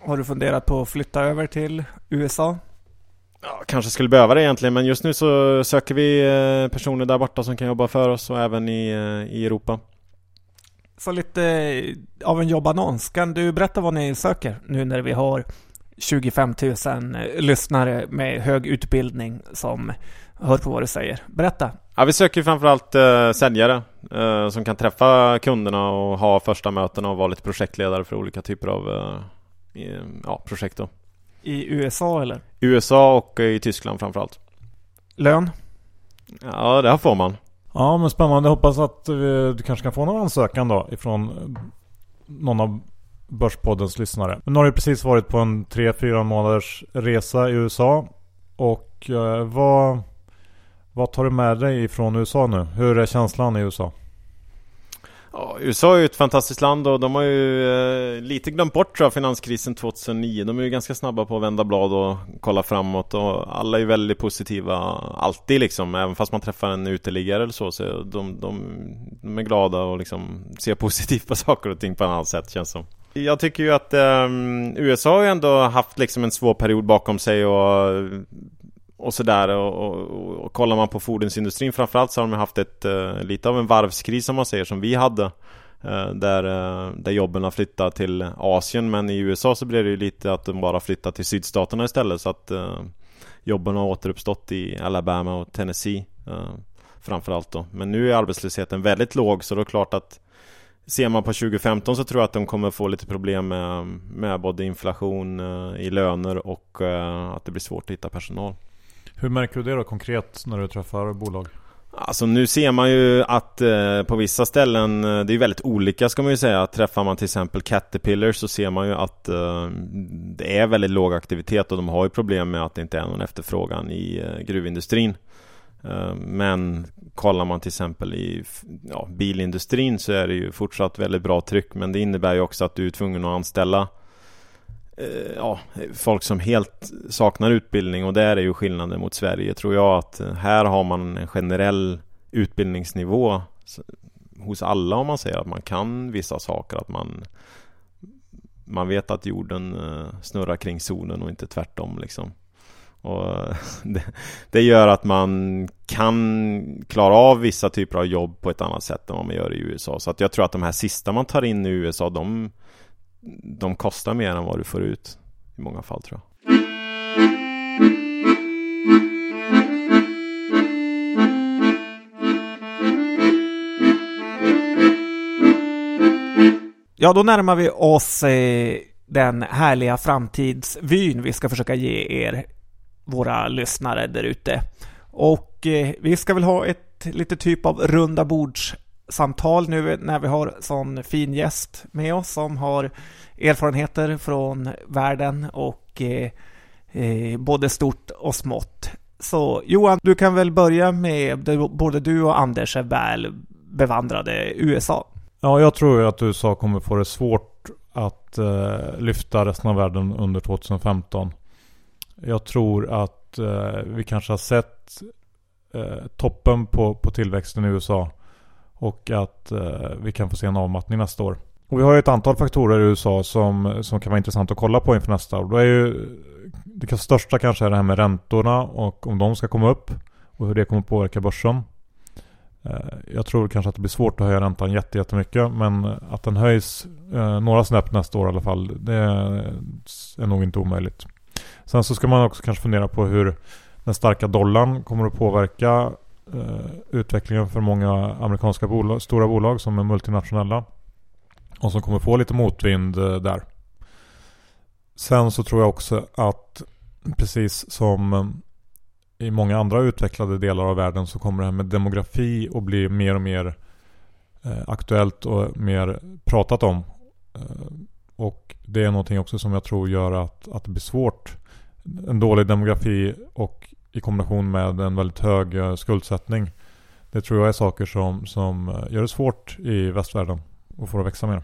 Har du funderat på att flytta över till USA? Ja, kanske skulle behöva det egentligen men just nu så söker vi eh, personer där borta som kan jobba för oss och även i, eh, i Europa. Så lite eh, av en jobbannons. Kan du berätta vad ni söker nu när vi har 25 000 lyssnare med hög utbildning som hör på vad du säger. Berätta! Ja, vi söker framförallt eh, säljare eh, som kan träffa kunderna och ha första mötena och vara lite projektledare för olika typer av eh, ja, projekt. Då. I USA eller? USA och i Tyskland framförallt. Lön? Ja, det här får man. Ja, men spännande. Jag hoppas att du kanske kan få någon ansökan då ifrån någon av Börspoddens lyssnare. Men nu har du precis varit på en 3-4 månaders resa i USA. Och eh, vad, vad tar du med dig ifrån USA nu? Hur är känslan i USA? Ja, USA är ju ett fantastiskt land och de har ju eh, lite glömt bort tror jag, finanskrisen 2009. De är ju ganska snabba på att vända blad och kolla framåt och alla är väldigt positiva alltid liksom. Även fast man träffar en uteliggare eller så, så de, de, de är glada och liksom ser positivt på saker och ting på ett annat sätt känns som. Jag tycker ju att um, USA har ju ändå haft liksom en svår period bakom sig och och sådär. Och, och, och, kollar man på fordonsindustrin framförallt så har de haft ett uh, lite av en varvskris som man säger som vi hade. Uh, där, uh, där jobben har flyttat till Asien. Men i USA så blev det ju lite att de bara flyttat till sydstaterna istället. Så att jobben har återuppstått i Alabama och Tennessee framförallt då. Men nu är arbetslösheten väldigt låg så det är klart att Ser man på 2015 så tror jag att de kommer få lite problem med, med både inflation uh, i löner och uh, att det blir svårt att hitta personal. Hur märker du det då konkret när du träffar bolag? Alltså nu ser man ju att eh, på vissa ställen, eh, det är väldigt olika ska man ju säga. Träffar man till exempel Caterpillar så ser man ju att eh, det är väldigt låg aktivitet och de har ju problem med att det inte är någon efterfrågan i eh, gruvindustrin. Eh, men kollar man till exempel i ja, bilindustrin så är det ju fortsatt väldigt bra tryck men det innebär ju också att du är tvungen att anställa eh, ja, folk som helt saknar utbildning och där är ju skillnaden mot Sverige tror jag att här har man en generell utbildningsnivå hos alla om man säger att man kan vissa saker att man man vet att jorden eh, snurrar kring solen och inte tvärtom liksom. Och det, det, gör att man kan klara av vissa typer av jobb på ett annat sätt än vad man gör i USA. Så att jag tror att de här sista man tar in i USA, de, de kostar mer än vad du får ut i många fall tror jag. Ja, då närmar vi oss eh, den härliga framtidsvyn vi ska försöka ge er våra lyssnare där ute. Och eh, vi ska väl ha ett lite typ av runda bordssamtal nu när vi har sån fin gäst med oss som har erfarenheter från världen och eh, eh, både stort och smått. Så Johan, du kan väl börja med, både du och Anders är väl bevandrade USA. Ja, jag tror att USA kommer få det svårt att eh, lyfta resten av världen under 2015. Jag tror att eh, vi kanske har sett eh, toppen på, på tillväxten i USA. Och att eh, vi kan få se en avmattning nästa år. Och vi har ju ett antal faktorer i USA som, som kan vara intressant att kolla på inför nästa år. Då är ju det största kanske är det här med räntorna och om de ska komma upp och hur det kommer påverka börsen. Eh, jag tror kanske att det blir svårt att höja räntan jättemycket men att den höjs eh, några snäpp nästa år i alla fall det är nog inte omöjligt. Sen så ska man också kanske fundera på hur den starka dollarn kommer att påverka eh, utvecklingen för många amerikanska bolag, stora bolag som är multinationella. Och som kommer få lite motvind eh, där. Sen så tror jag också att precis som eh, i många andra utvecklade delar av världen så kommer det här med demografi att bli mer och mer eh, aktuellt och mer pratat om. Eh, och det är någonting också som jag tror gör att, att det blir svårt. En dålig demografi och i kombination med en väldigt hög eh, skuldsättning. Det tror jag är saker som, som eh, gör det svårt i västvärlden att få det att växa mer.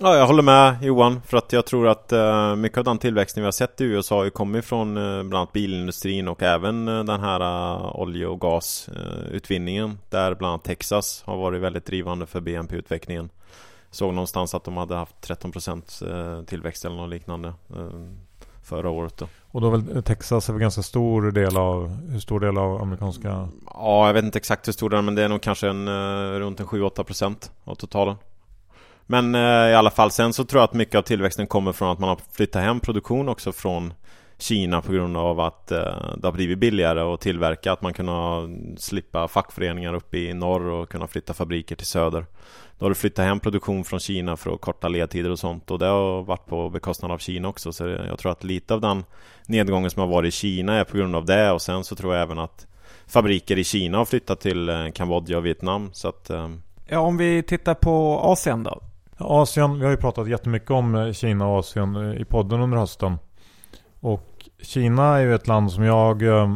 Ja, jag håller med Johan för att jag tror att eh, mycket av den tillväxten vi har sett i USA har ju kommit från eh, bland annat bilindustrin och även eh, den här eh, olje och gasutvinningen där bland annat Texas har varit väldigt drivande för BNP-utvecklingen. Såg någonstans att de hade haft 13% eh, tillväxt eller något liknande förra året då. Och då väl Texas är väl ganska stor del av, hur stor del av amerikanska? Ja, jag vet inte exakt hur stor den är men det är nog kanske en, runt en 7-8% av totalen. Men eh, i alla fall sen så tror jag att mycket av tillväxten kommer från att man har flyttat hem produktion också från Kina på grund av att eh, det har blivit billigare att tillverka Att man kunnat slippa fackföreningar uppe i norr och kunna flytta fabriker till söder Då har du flyttat hem produktion från Kina för att korta ledtider och sånt och det har varit på bekostnad av Kina också Så jag tror att lite av den nedgången som har varit i Kina är på grund av det och sen så tror jag även att Fabriker i Kina har flyttat till eh, Kambodja och Vietnam så att Ja, om vi tittar på Asien då. Asien, vi har ju pratat jättemycket om eh, Kina och Asien eh, i podden under hösten. Och Kina är ju ett land som jag eh,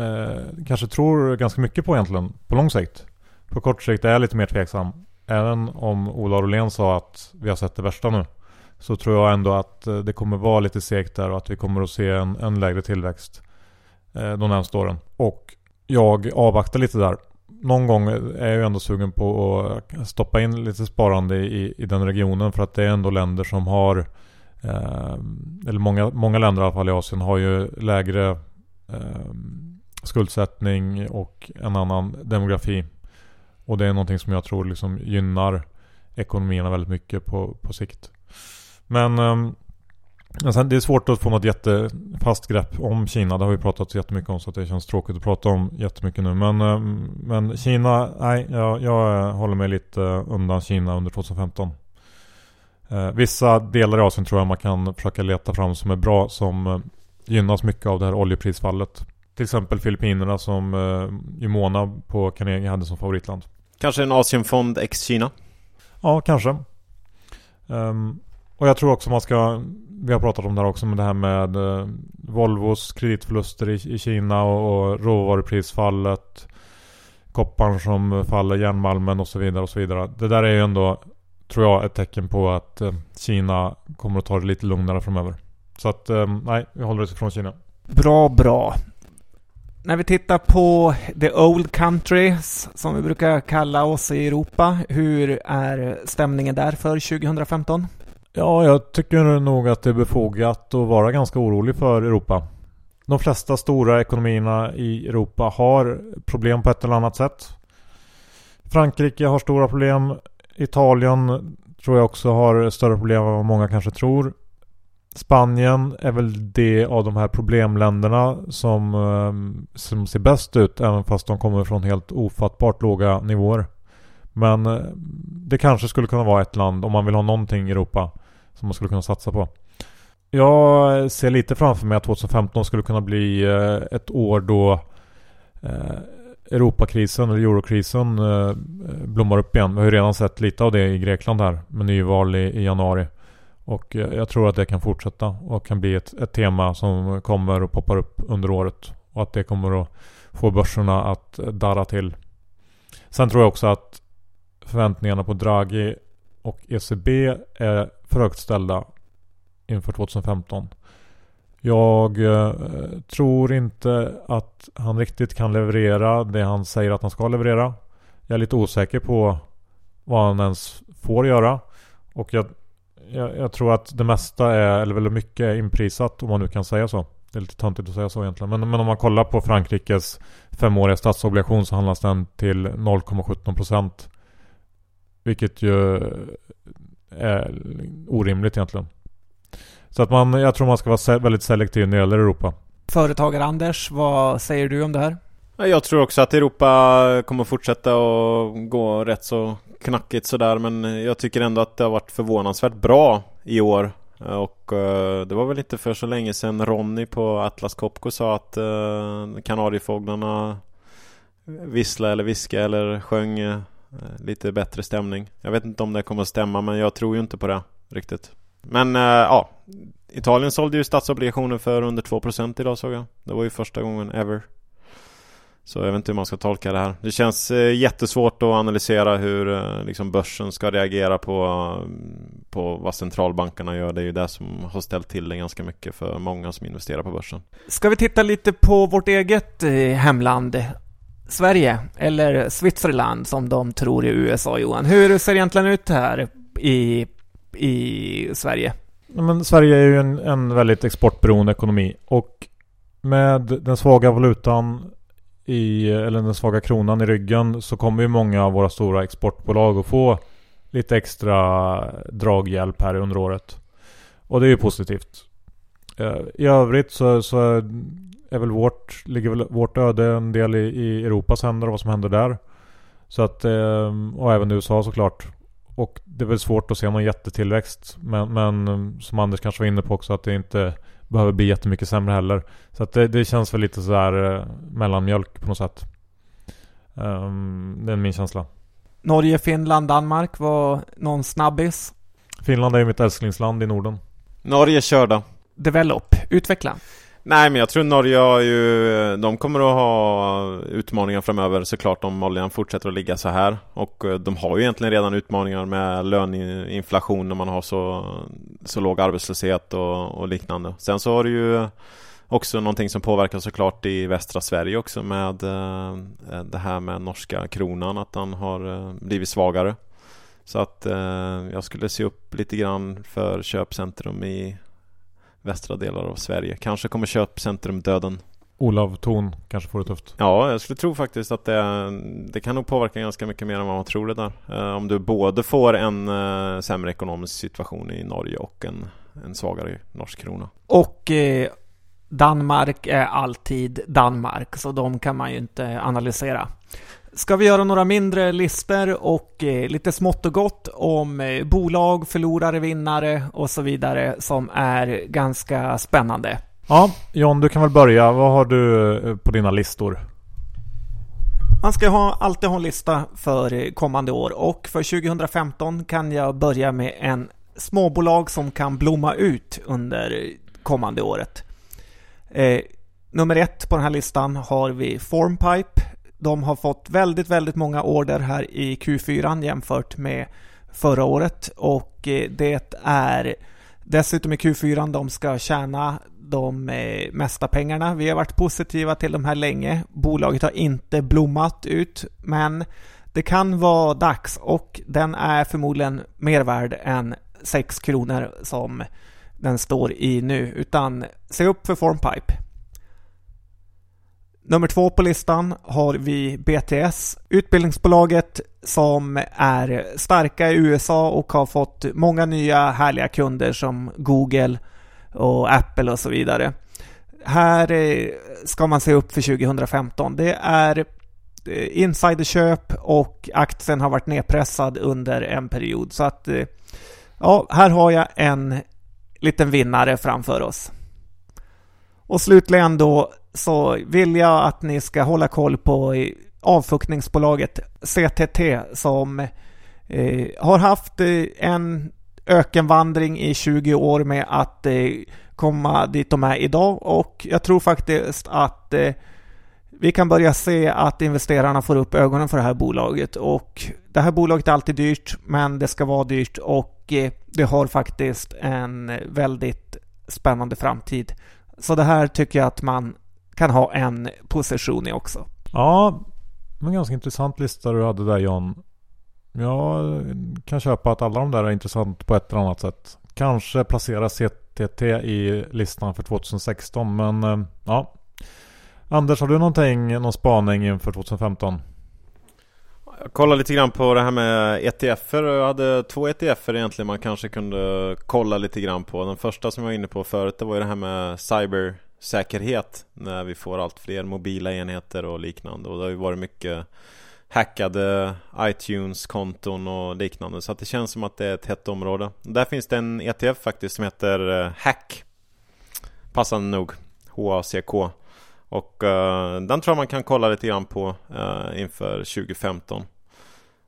eh, kanske tror ganska mycket på egentligen, på lång sikt. På kort sikt är jag lite mer tveksam. Även om Ola Rolén sa att vi har sett det värsta nu. Så tror jag ändå att eh, det kommer vara lite segt där och att vi kommer att se en, en lägre tillväxt eh, de närmaste åren. Och jag avvaktar lite där någon gång är jag ju ändå sugen på att stoppa in lite sparande i, i den regionen för att det är ändå länder som har eh, Ehm, eller många, många länder i alla fall i Asien har ju lägre eh, skuldsättning och en annan demografi. Och det är någonting som jag tror liksom gynnar ekonomierna väldigt mycket på, på sikt. Men eh, Sen, det är svårt att få något jättefast grepp om Kina. Det har vi pratat jättemycket om så det känns tråkigt att prata om jättemycket nu. Men, eh, men Kina, nej, jag, jag håller mig lite undan Kina under 2015. Eh, vissa delar i Asien tror jag man kan försöka leta fram som är bra som eh, gynnas mycket av det här oljeprisfallet. Till exempel Filippinerna som eh, Imona på Carnegie hade som favoritland. Kanske en Asienfond ex Kina? Ja, kanske. Um, och jag tror också man ska vi har pratat om det här också med det här med eh, Volvos kreditförluster i, i Kina och, och råvaruprisfallet. Kopparn som faller, järnmalmen och så vidare och så vidare. Det där är ju ändå, tror jag, ett tecken på att eh, Kina kommer att ta det lite lugnare framöver. Så att, eh, nej, vi håller oss ifrån Kina. Bra, bra. När vi tittar på the old countries, som vi brukar kalla oss i Europa, hur är stämningen där för 2015? Ja, jag tycker nog att det är befogat att vara ganska orolig för Europa. De flesta stora ekonomierna i Europa har problem på ett eller annat sätt. Frankrike har stora problem. Italien tror jag också har större problem än vad många kanske tror. Spanien är väl det av de här problemländerna som, ehm, som ser bäst ut även fast de kommer från helt ofattbart låga nivåer. Men eh, det kanske skulle kunna vara ett land om man vill ha någonting i Europa som man skulle kunna satsa på. Jag ser lite framför mig att 2015 skulle kunna bli eh, ett år då eh, Europakrisen eller eurokrisen eh, eh, blommar upp igen. Vi har ju redan sett lite av det i Grekland här med nyval i, i januari. Och eh, jag tror att det kan fortsätta och kan bli ett, ett tema som kommer och poppar upp under året. Och att det kommer att få börserna att darra till. Sen tror jag också att förväntningarna på Draghi och ECB är för högt ställda inför 2015. Jag eh, tror inte att han riktigt kan leverera det han säger att han ska leverera. Jag är lite osäker på vad han ens får göra. Och jag, jag, jag tror att det mesta är, eller väldigt mycket är inprisat om man nu kan säga så. Det är lite töntigt att säga så egentligen. Men, men om man kollar på Frankrikes femåriga statsobligation så handlas den till 0,17%. Vilket ju är orimligt egentligen. Så att man, jag tror man ska vara väldigt selektiv när det gäller Europa. Företagare Anders, vad säger du om det här? Jag tror också att Europa kommer fortsätta att gå rätt så knackigt sådär men jag tycker ändå att det har varit förvånansvärt bra i år och uh, det var väl inte för så länge sedan Ronny på Atlas Copco sa att uh, Kanariefåglarna vissla eller viska eller sjöng lite bättre stämning. Jag vet inte om det kommer att stämma men jag tror ju inte på det riktigt. Men eh, ja, Italien sålde ju statsobligationer för under 2% idag såg jag. Det var ju första gången ever. Så jag vet inte hur man ska tolka det här. Det känns eh, jättesvårt att analysera hur eh, liksom börsen ska reagera på, eh, på vad centralbankerna gör. Det är ju det som har ställt till det ganska mycket för många som investerar på börsen. Ska vi titta lite på vårt eget eh, hemland? Sverige, eller Switzerland som de tror i USA Johan. Hur ser det egentligen ut här i, i Sverige? Men Sverige är ju en, en väldigt exportberoende ekonomi och med den svaga valutan i, eller den svaga kronan i ryggen så kommer ju många av våra stora exportbolag att få lite extra draghjälp här under året. Och det är ju positivt. Eh, I övrigt så, så är väl vårt, ligger väl vårt öde en del i, i Europas händer och vad som händer där. Så att, eh, och även i USA såklart. Och det är väl svårt att se någon jättetillväxt. Men, men som Anders kanske var inne på också att det inte behöver bli jättemycket sämre heller. Så att det, det känns väl lite sådär eh, mellanmjölk på något sätt. Um, det är min känsla. Norge, Finland, Danmark var någon snabbis? Finland är ju mitt älsklingsland i Norden. Norge körda. Develop, utveckla. Nej men jag tror Norge har ju De kommer att ha utmaningar framöver. Såklart om oljan fortsätter att ligga så här. Och eh, de har ju egentligen redan utmaningar med löneinflation när man har så, så låg arbetslöshet och, och liknande. Sen så har du ju också någonting som påverkar såklart i västra Sverige också med eh, eh, det här med norska kronan att den har blivit svagare. Så att jag skulle se upp lite grann för köpcentrum i västra delar av Sverige. Kanske kommer köpcentrum döden. Olav Thon kanske får det tufft. Ja, jag skulle tro faktiskt att det, det kan nog påverka ganska mycket mer än vad man tror det där. Eh, om du både får en eh, sämre ekonomisk situation i Norge och en, en svagare norsk krona. Och eh, Danmark är alltid Danmark, så de kan man ju inte analysera ska vi göra några mindre listor och eh, lite smått och gott om eh, bolag, förlorare, vinnare och så vidare som är ganska spännande. Ja, John, du kan väl börja. Vad har du eh, på dina listor? Man ska ha, alltid ha en lista för kommande år och för 2015 kan jag börja med en småbolag som kan blomma ut under kommande året. Eh, nummer ett på den här listan har vi Formpipe de har fått väldigt, väldigt många order här i Q4 jämfört med förra året och eh, det är dessutom i Q4 de ska tjäna de eh, mesta pengarna. Vi har varit positiva till de här länge. Bolaget har inte blommat ut, men det kan vara dags och den är förmodligen mer värd än 6 kronor som den står i nu, utan se upp för Formpipe. Nummer två på listan har vi BTS, utbildningsbolaget som är starka i USA och har fått många nya härliga kunder som Google och Apple och så vidare. Här eh, ska man se upp för 2015. Det är eh, insiderköp och aktien har varit nedpressad under en period. Så att eh, ja, här har jag en liten vinnare framför oss. Och slutligen då så vill jag att ni ska hålla koll på avfuktningsbolaget CTT som eh, har haft eh, en ökenvandring i 20 år med att eh, komma dit de är idag. Och jag tror faktiskt att eh, vi kan börja se att investerarna får upp ögonen för det här bolaget. Och det här bolaget är alltid dyrt men det ska vara dyrt. Och eh, det har faktiskt en väldigt spännande framtid. Så det här tycker jag att man kan ha en position i också. Ja, en ganska intressant lista du hade där John. Jag kan köpa att alla de där är intressant på ett eller annat sätt. Kanske placera CTT i listan för 2016. Men eh, ja. Anders, har du någonting, någon spaning inför 2015? Jag kollade lite grann på det här med ETFer jag hade två ETFer egentligen man kanske kunde kolla lite grann på. Den första som jag var inne på förut det var ju det här med säkerhet när vi får allt fler mobila enheter och liknande. Och det har ju varit mycket hackade iTunes-konton och liknande. Så att det känns som att det är ett hett område. Där finns det en ETF faktiskt som heter eh, Hack. Passande nog. HACK och uh, den tror jag man kan kolla lite grann på uh, inför 2015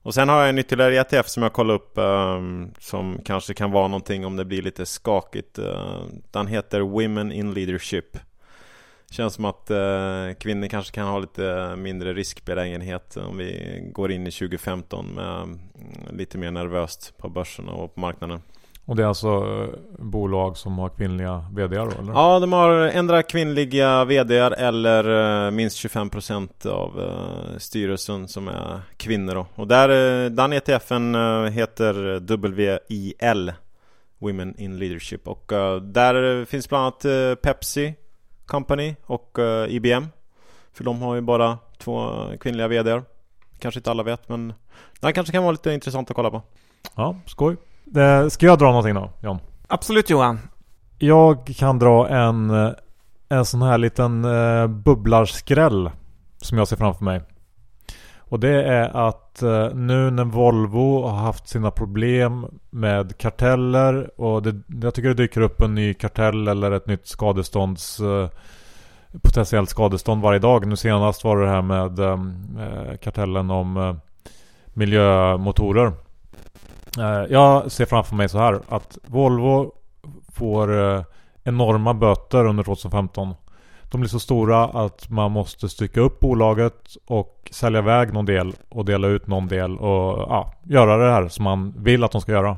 och sen har jag en ytterligare ETF som jag kollar upp um, Som kanske kan vara någonting om det blir lite skakigt uh, Den heter Women in Leadership Känns som att uh, kvinnor kanske kan ha lite mindre riskbenägenhet om vi går in i 2015 med um, lite mer nervöst på börsen och på marknaden. Och det är alltså eh, bolag som har kvinnliga VD då eller? Ja, de har ändra kvinnliga VD eller eh, minst 25% av eh, styrelsen som är kvinnor då. Och där, den ETFen heter WIL Women in Leadership. Och där finns bland annat Pepsi Company och IBM För de har ju bara två kvinnliga VD Kanske inte alla vet men det kanske kan vara lite intressant att kolla på. Ja, skoj Eh, ska jag dra någonting då, John? Absolut Johan. Jag kan dra en, eh, en sån här liten eh, bubblarskräll som jag ser framför mig. Och det är att nu när Volvo har haft sina problem med karteller och det, jag tycker det dyker upp en ny kartell eller ett nytt skadestånds potentiellt skadestånd varje dag. Nu senast var det här med kartellen om miljömotorer. Eh, jag ser framför mig så här att Volvo får eh, enorma böter under 2015. De blir så stora att man måste stycka upp bolaget och sälja iväg någon del och dela ut någon del och ja, göra det här som man vill att de ska göra.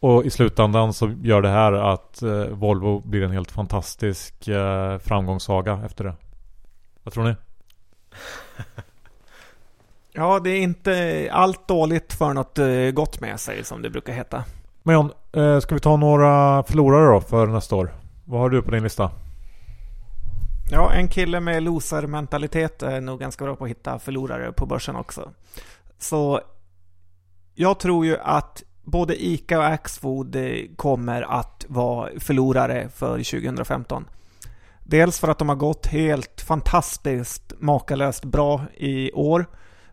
Och i slutändan så gör det här att eh, Volvo blir en helt fantastisk framgångssaga efter det. Vad tror ni? Ja, det är inte allt dåligt för något eh, gott med sig som det brukar heta. Men John, eh, ska vi ta några förlorare då för nästa år? Vad har du på din lista? Ja, en kille med loser-mentalitet är nog ganska bra på att hitta förlorare på börsen också. Så jag tror ju att både ICA och Axfood eh, kommer att vara förlorare för 2015. Dels för att de har gått helt fantastiskt makalöst bra i år.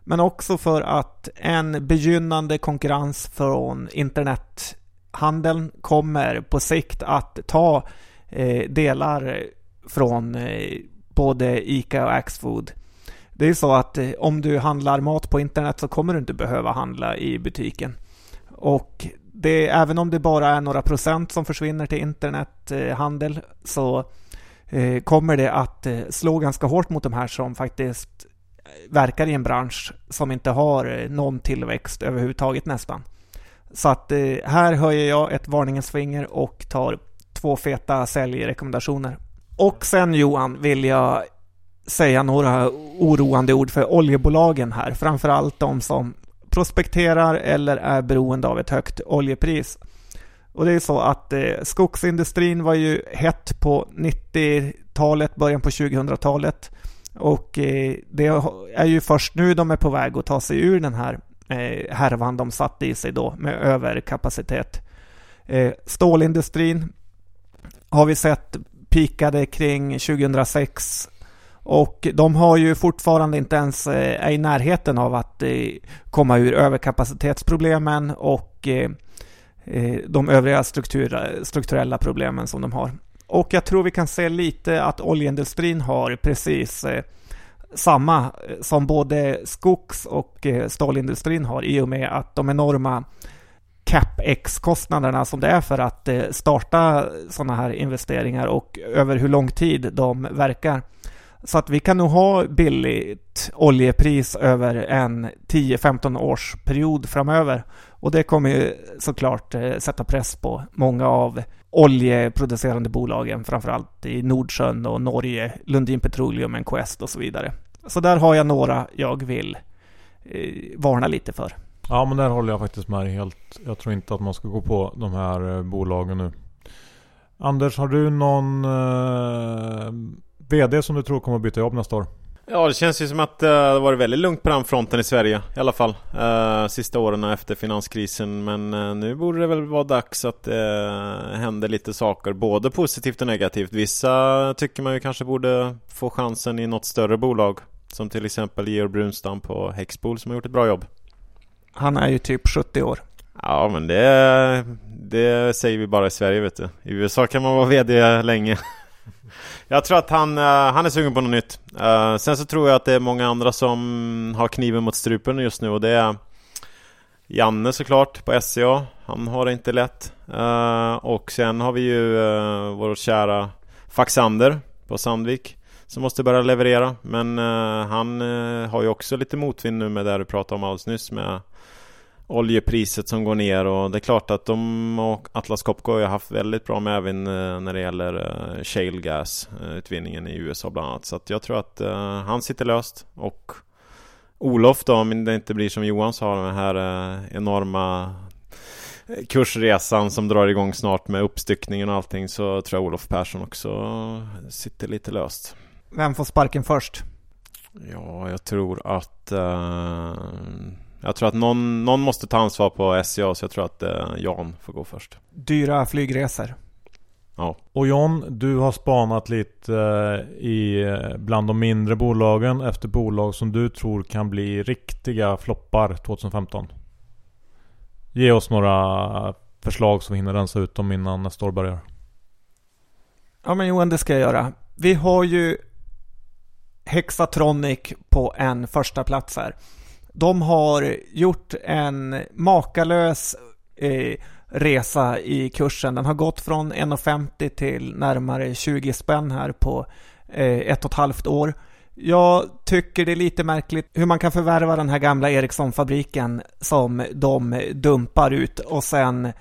Men också för att en begynnande konkurrens från internethandeln kommer på sikt att ta eh, delar från eh, både ICA och Axfood. Det är så att eh, om du handlar mat på internet så kommer du inte behöva handla i butiken. Och det, även om det bara är några procent som försvinner till internethandel så eh, kommer det att eh, slå ganska hårt mot de här som faktiskt verkar i en bransch som inte har eh, någon tillväxt överhuvudtaget nästan. Så att eh, här höjer jag ett varningens finger och tar två feta säljrekommendationer. Och sen Johan vill jag säga några oroande ord för oljebolagen här. Framförallt de som prospekterar eller är beroende av ett högt oljepris. Och det är så att eh, skogsindustrin var ju hett på 90-talet, början på 2000-talet. Och eh, det är ju först nu de är på väg att ta sig ur den här eh, härvan de satte i sig då med överkapacitet. Eh, stålindustrin har vi sett pikade kring 2006 och de har ju fortfarande inte ens är i närheten av att komma ur överkapacitetsproblemen och de övriga strukturella problemen som de har. Och jag tror vi kan se lite att oljeindustrin har precis eh, samma eh, som både skogs och eh, stålindustrin har i och med att de enorma capex-kostnaderna som det är för att starta sådana här investeringar och över hur lång tid de verkar. Så att vi kan nog ha billigt oljepris över en 10-15 års period framöver. Och det kommer ju såklart eh, sätta press på många av oljeproducerande bolagen, framförallt i Nordsjön och Norge, Lundin Petroleum, Enquest och så vidare. Så där har jag några jag vill eh, varna lite för. Ja men där håller jag faktiskt med helt. Jag tror inte att man ska gå på de här eh, bolagen nu. Anders, har du någon eh, VD som du tror kommer att byta jobb nästa år? Ja, det känns ju som att eh, det har varit väldigt lugnt på den fronten i Sverige i alla fall. Eh, sista åren efter finanskrisen. Men eh, nu borde det väl vara dags att det händer lite saker. Både positivt och negativt. Vissa tycker man ju kanske borde få chansen i något större bolag. Som till exempel Georg Brunstam på Hexpool som har gjort ett bra jobb. Han är ju typ 70 år. Ja, men det, det säger vi bara i Sverige vet du. I USA kan man vara VD länge. Jag tror att han, uh, han är sugen på något nytt. Uh, sen så tror jag att det är många andra som har kniven mot strupen just nu och det är Janne såklart på SCA. Han har det inte lätt. Uh, och sen har vi ju uh, vår kära Faxander på Sandvik som måste börja leverera. Men han har ju också lite motvind nu med det du pratade om alldeles nyss med oljepriset som går ner och det är klart att de och Atlas Copco har haft väldigt bra medvind eh, när det gäller eh, shale gas eh, utvinningen i USA bland annat. Så att jag tror att han sitter löst och Olof då, om det inte blir som Johan sa, den här enorma kursresan som drar igång snart med uppstyckningen och allting så tror jag Olof Persson också sitter lite löst. Vem får sparken först? Ja, jag tror att uh, jag tror att någon, någon måste ta ansvar på SCA så jag tror att eh, Jan får gå först. Dyra flygresor. Ja. Och John, du har spanat lite eh, i, eh, bland de mindre bolagen efter bolag som du tror kan bli riktiga floppar 2015. Ge oss några förslag som vi hinner rensa ut dem innan nästa år börjar. Ja men Johan, det ska jag göra. Vi har ju Hexatronic på en första plats här. De har gjort en makalös eh, resa i kursen. Den har gått från 1,50 till närmare 20 spänn här på eh, ett och ett halvt år. Jag tycker det är lite märkligt hur man kan förvärva den här gamla Ericsson-fabriken som de dumpar ut och sen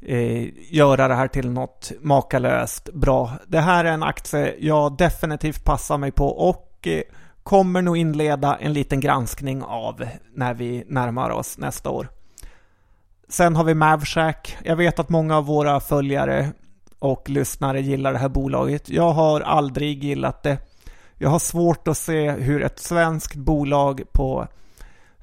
eh, göra det här till något makalöst bra. Det här är en aktie jag definitivt passar mig på och eh, kommer nog inleda en liten granskning av när vi närmar oss nästa år. Sen har vi Mavshack. Jag vet att många av våra följare och lyssnare gillar det här bolaget. Jag har aldrig gillat det. Jag har svårt att se hur ett svenskt bolag på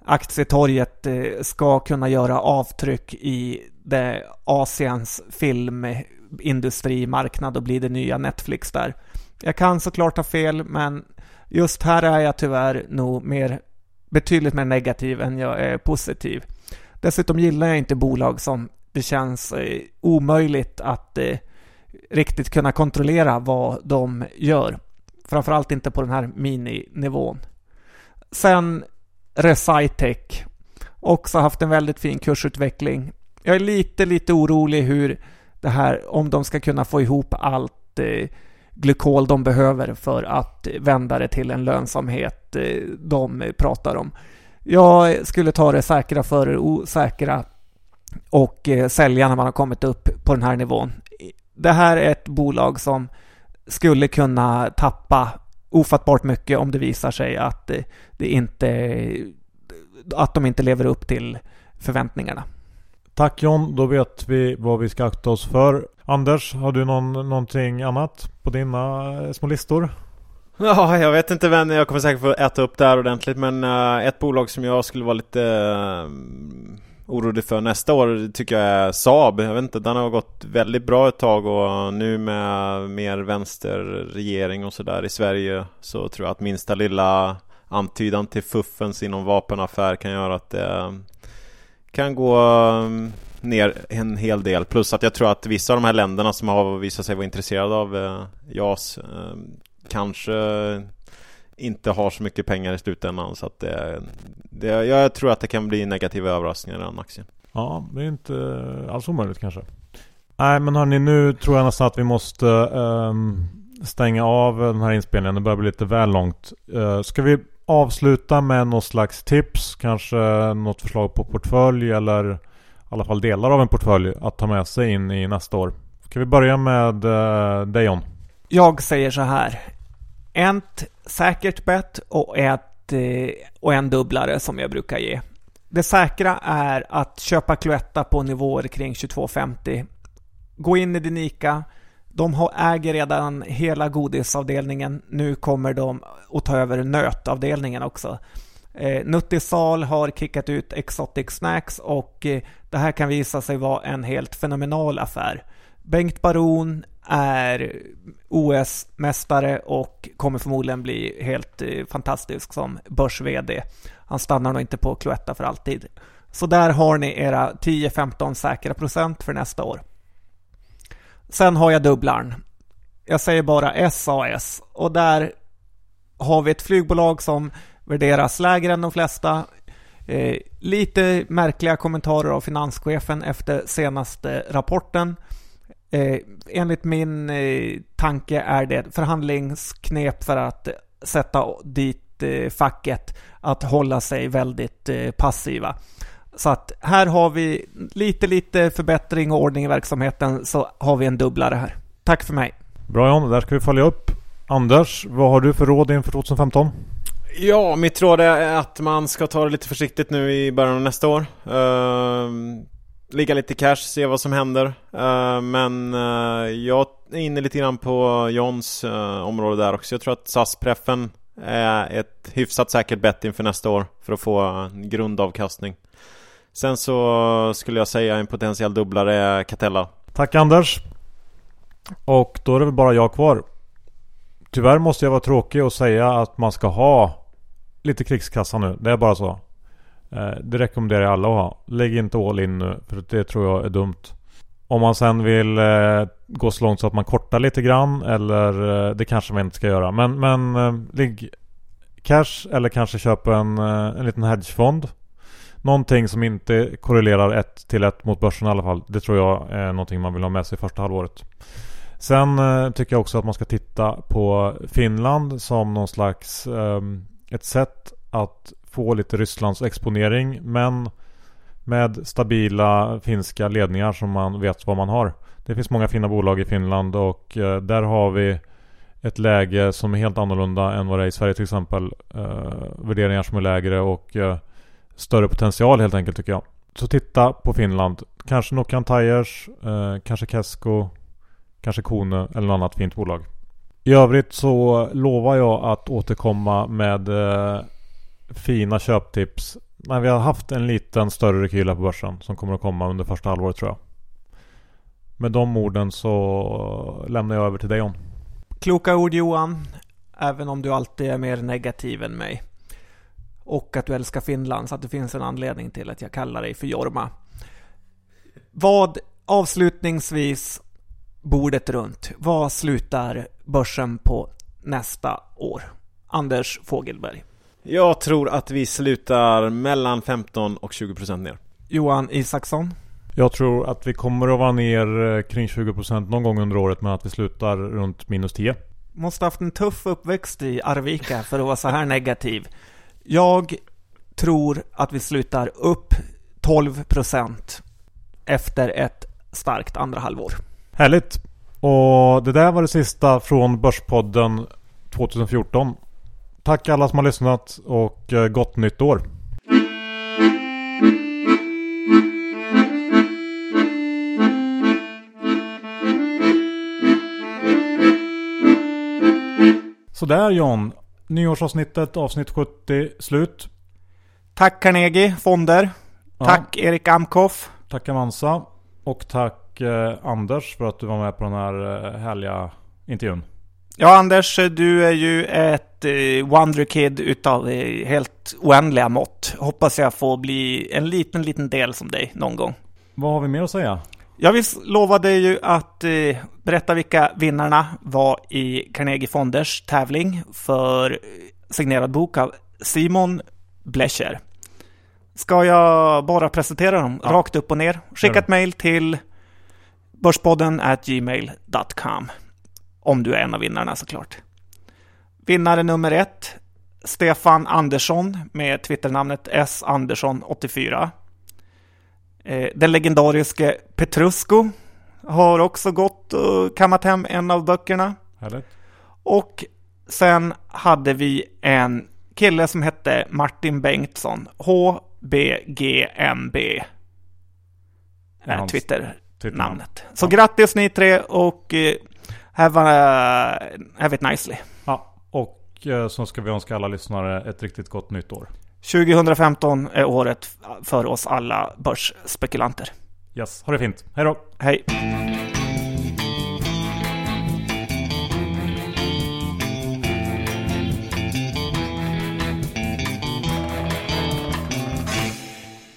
aktietorget eh, ska kunna göra avtryck i det Asiens filmindustrimarknad och bli det nya Netflix där. Jag kan såklart ha fel, men Just här är jag tyvärr nog mer, betydligt mer negativ än jag är positiv. Dessutom gillar jag inte bolag som det känns eh, omöjligt att eh, riktigt kunna kontrollera vad de gör. Framförallt inte på den här mininivån. Sen ReciTech. Också haft en väldigt fin kursutveckling. Jag är lite, lite orolig hur det här, om de ska kunna få ihop allt eh, glykol de behöver för att vända det till en lönsamhet eh, de pratar om. Jag skulle ta det säkra för det osäkra och eh, sälja när man har kommit upp på den här nivån. Det här är ett bolag som skulle kunna tappa ofattbart mycket om det visar sig att eh, det inte att de inte lever upp till förväntningarna. Tack John, då vet vi vad vi ska akta oss för. Anders, har du någon, någonting annat på dina eh, små listor? Ja, jag vet inte vem, jag kommer säkert få äta upp det här ordentligt men eh, ett bolag som jag skulle vara lite eh, orolig för nästa år tycker jag är Saab. Jag vet inte, den har gått väldigt bra ett tag och nu med mer vänsterregering och sådär i Sverige så tror jag att minsta lilla antydan till fuffens inom vapenaffär kan göra att det kan gå ner en hel del. Plus att jag tror att vissa av de här länderna som har visat sig vara intresserade av eh, JAS eh, kanske inte har så mycket pengar i slutändan. Så att det, det, jag tror att det kan bli negativa överraskningar i den aktien. Ja, det är inte alls omöjligt kanske. Nej, men hörni, nu tror jag nästan att vi måste um, stänga av den här inspelningen. Det börjar bli lite väl långt. Uh, ska vi avsluta med något slags tips? Kanske något förslag på portfölj eller alla fall delar av en portfölj att ta med sig in i nästa år. Kan vi börja med eh, dig John? Jag säger så här. Ett säkert bett och, ett, eh, och en dubblare som jag brukar ge. Det säkra är att köpa Cloetta på nivåer kring 22,50. Gå in i din ICA. De äger redan hela godisavdelningen. Nu kommer de att ta över nötavdelningen också. Eh, Nuttisal har kickat ut Exotic Snacks och eh, det här kan visa sig vara en helt fenomenal affär. Bengt Baron är OS-mästare och kommer förmodligen bli helt eh, fantastisk som börs-VD. Han stannar nog inte på Cloetta för alltid. Så där har ni era 10-15 säkra procent för nästa år. Sen har jag dubblaren. Jag säger bara SAS och där har vi ett flygbolag som värderas lägre än de flesta. Eh, lite märkliga kommentarer av finanschefen efter senaste rapporten. Eh, enligt min eh, tanke är det förhandlingsknep för att sätta dit eh, facket att hålla sig väldigt eh, passiva. Så att här har vi lite, lite förbättring och ordning i verksamheten så har vi en dubblare här. Tack för mig. Bra John, där ska vi följa upp. Anders, vad har du för råd inför 2015? Ja, mitt råd är att man ska ta det lite försiktigt nu i början av nästa år. Uh, ligga lite i cash, se vad som händer. Uh, men uh, jag är inne lite grann på Johns uh, område där också. Jag tror att SAS-preffen är ett hyfsat säkert bett inför nästa år för att få en grundavkastning. Sen så skulle jag säga en potentiell dubblare är Catella. Tack Anders. Och då är det väl bara jag kvar. Tyvärr måste jag vara tråkig och säga att man ska ha lite krigskassa nu. Det är bara så. Eh, det rekommenderar jag alla att ha. Lägg inte all in nu för det tror jag är dumt. Om man sen vill eh, gå så långt så att man kortar lite grann eller eh, det kanske man inte ska göra. Men, men eh, ligg cash eller kanske köp en, eh, en liten hedgefond. Någonting som inte korrelerar ett till ett mot börsen i alla fall. Det tror jag är någonting man vill ha med sig första halvåret. Sen eh, tycker jag också att man ska titta på Finland som någon slags ehm, ett sätt att få lite Rysslands exponering men med stabila finska ledningar som man vet vad man har. Det finns många fina bolag i Finland och eh, där har vi ett läge som är helt annorlunda än vad det är i Sverige till exempel. Eh, värderingar som är lägre och eh, större potential helt enkelt tycker jag. Så titta på Finland. Kanske Nokian Tires, kanske Kesko, kanske Kone eller något annat fint bolag. I övrigt så lovar jag att återkomma med eh, fina köptips när vi har haft en liten större rekyl på börsen som kommer att komma under första halvåret tror jag. Med de orden så lämnar jag över till dig John. Kloka ord Johan, även om du alltid är mer negativ än mig. Och att du älskar Finland, så att det finns en anledning till att jag kallar dig för Jorma. Vad avslutningsvis bordet runt. Vad slutar börsen på nästa år? Anders Fogelberg. Jag tror att vi slutar mellan 15 och 20 procent ner. Johan Isaksson. Jag tror att vi kommer att vara ner eh, kring 20 procent någon gång under året men att vi slutar runt minus 10. Måste haft en tuff uppväxt i Arvika för att vara så här negativ. Jag tror att vi slutar upp 12 procent efter ett starkt andra halvår. Härligt! Och det där var det sista från Börspodden 2014. Tack alla som har lyssnat och eh, gott nytt år! Sådär John. Nyårsavsnittet avsnitt 70 slut. Tack Carnegie Fonder. Ja. Tack Erik Amkoff. Tack Avanza. Och tack eh, Anders för att du var med på den här eh, härliga intervjun. Ja Anders, du är ju ett eh, Wonderkid utav helt oändliga mått. Hoppas jag får bli en liten, liten del som dig någon gång. Vad har vi mer att säga? Jag lovade ju att eh, berätta vilka vinnarna var i Carnegie Fonders tävling för signerad bok av Simon Blecher. Ska jag bara presentera dem ja. rakt upp och ner? Skicka ett mail till Börspodden gmail.com. Om du är en av vinnarna såklart. Vinnare nummer ett, Stefan Andersson med Twitternamnet S Andersson84. Eh, den legendariske Petrusko har också gått och kammat hem en av böckerna. Härligt. Och sen hade vi en kille som hette Martin Bengtsson. HBGMB. Är Twitter namnet. Så ja. grattis ni tre och eh, have, a, have it nicely. Ja, och eh, så ska vi önska alla lyssnare ett riktigt gott nytt år. 2015 är året för oss alla börsspekulanter. Yes, ha det fint. Hej då! Hej!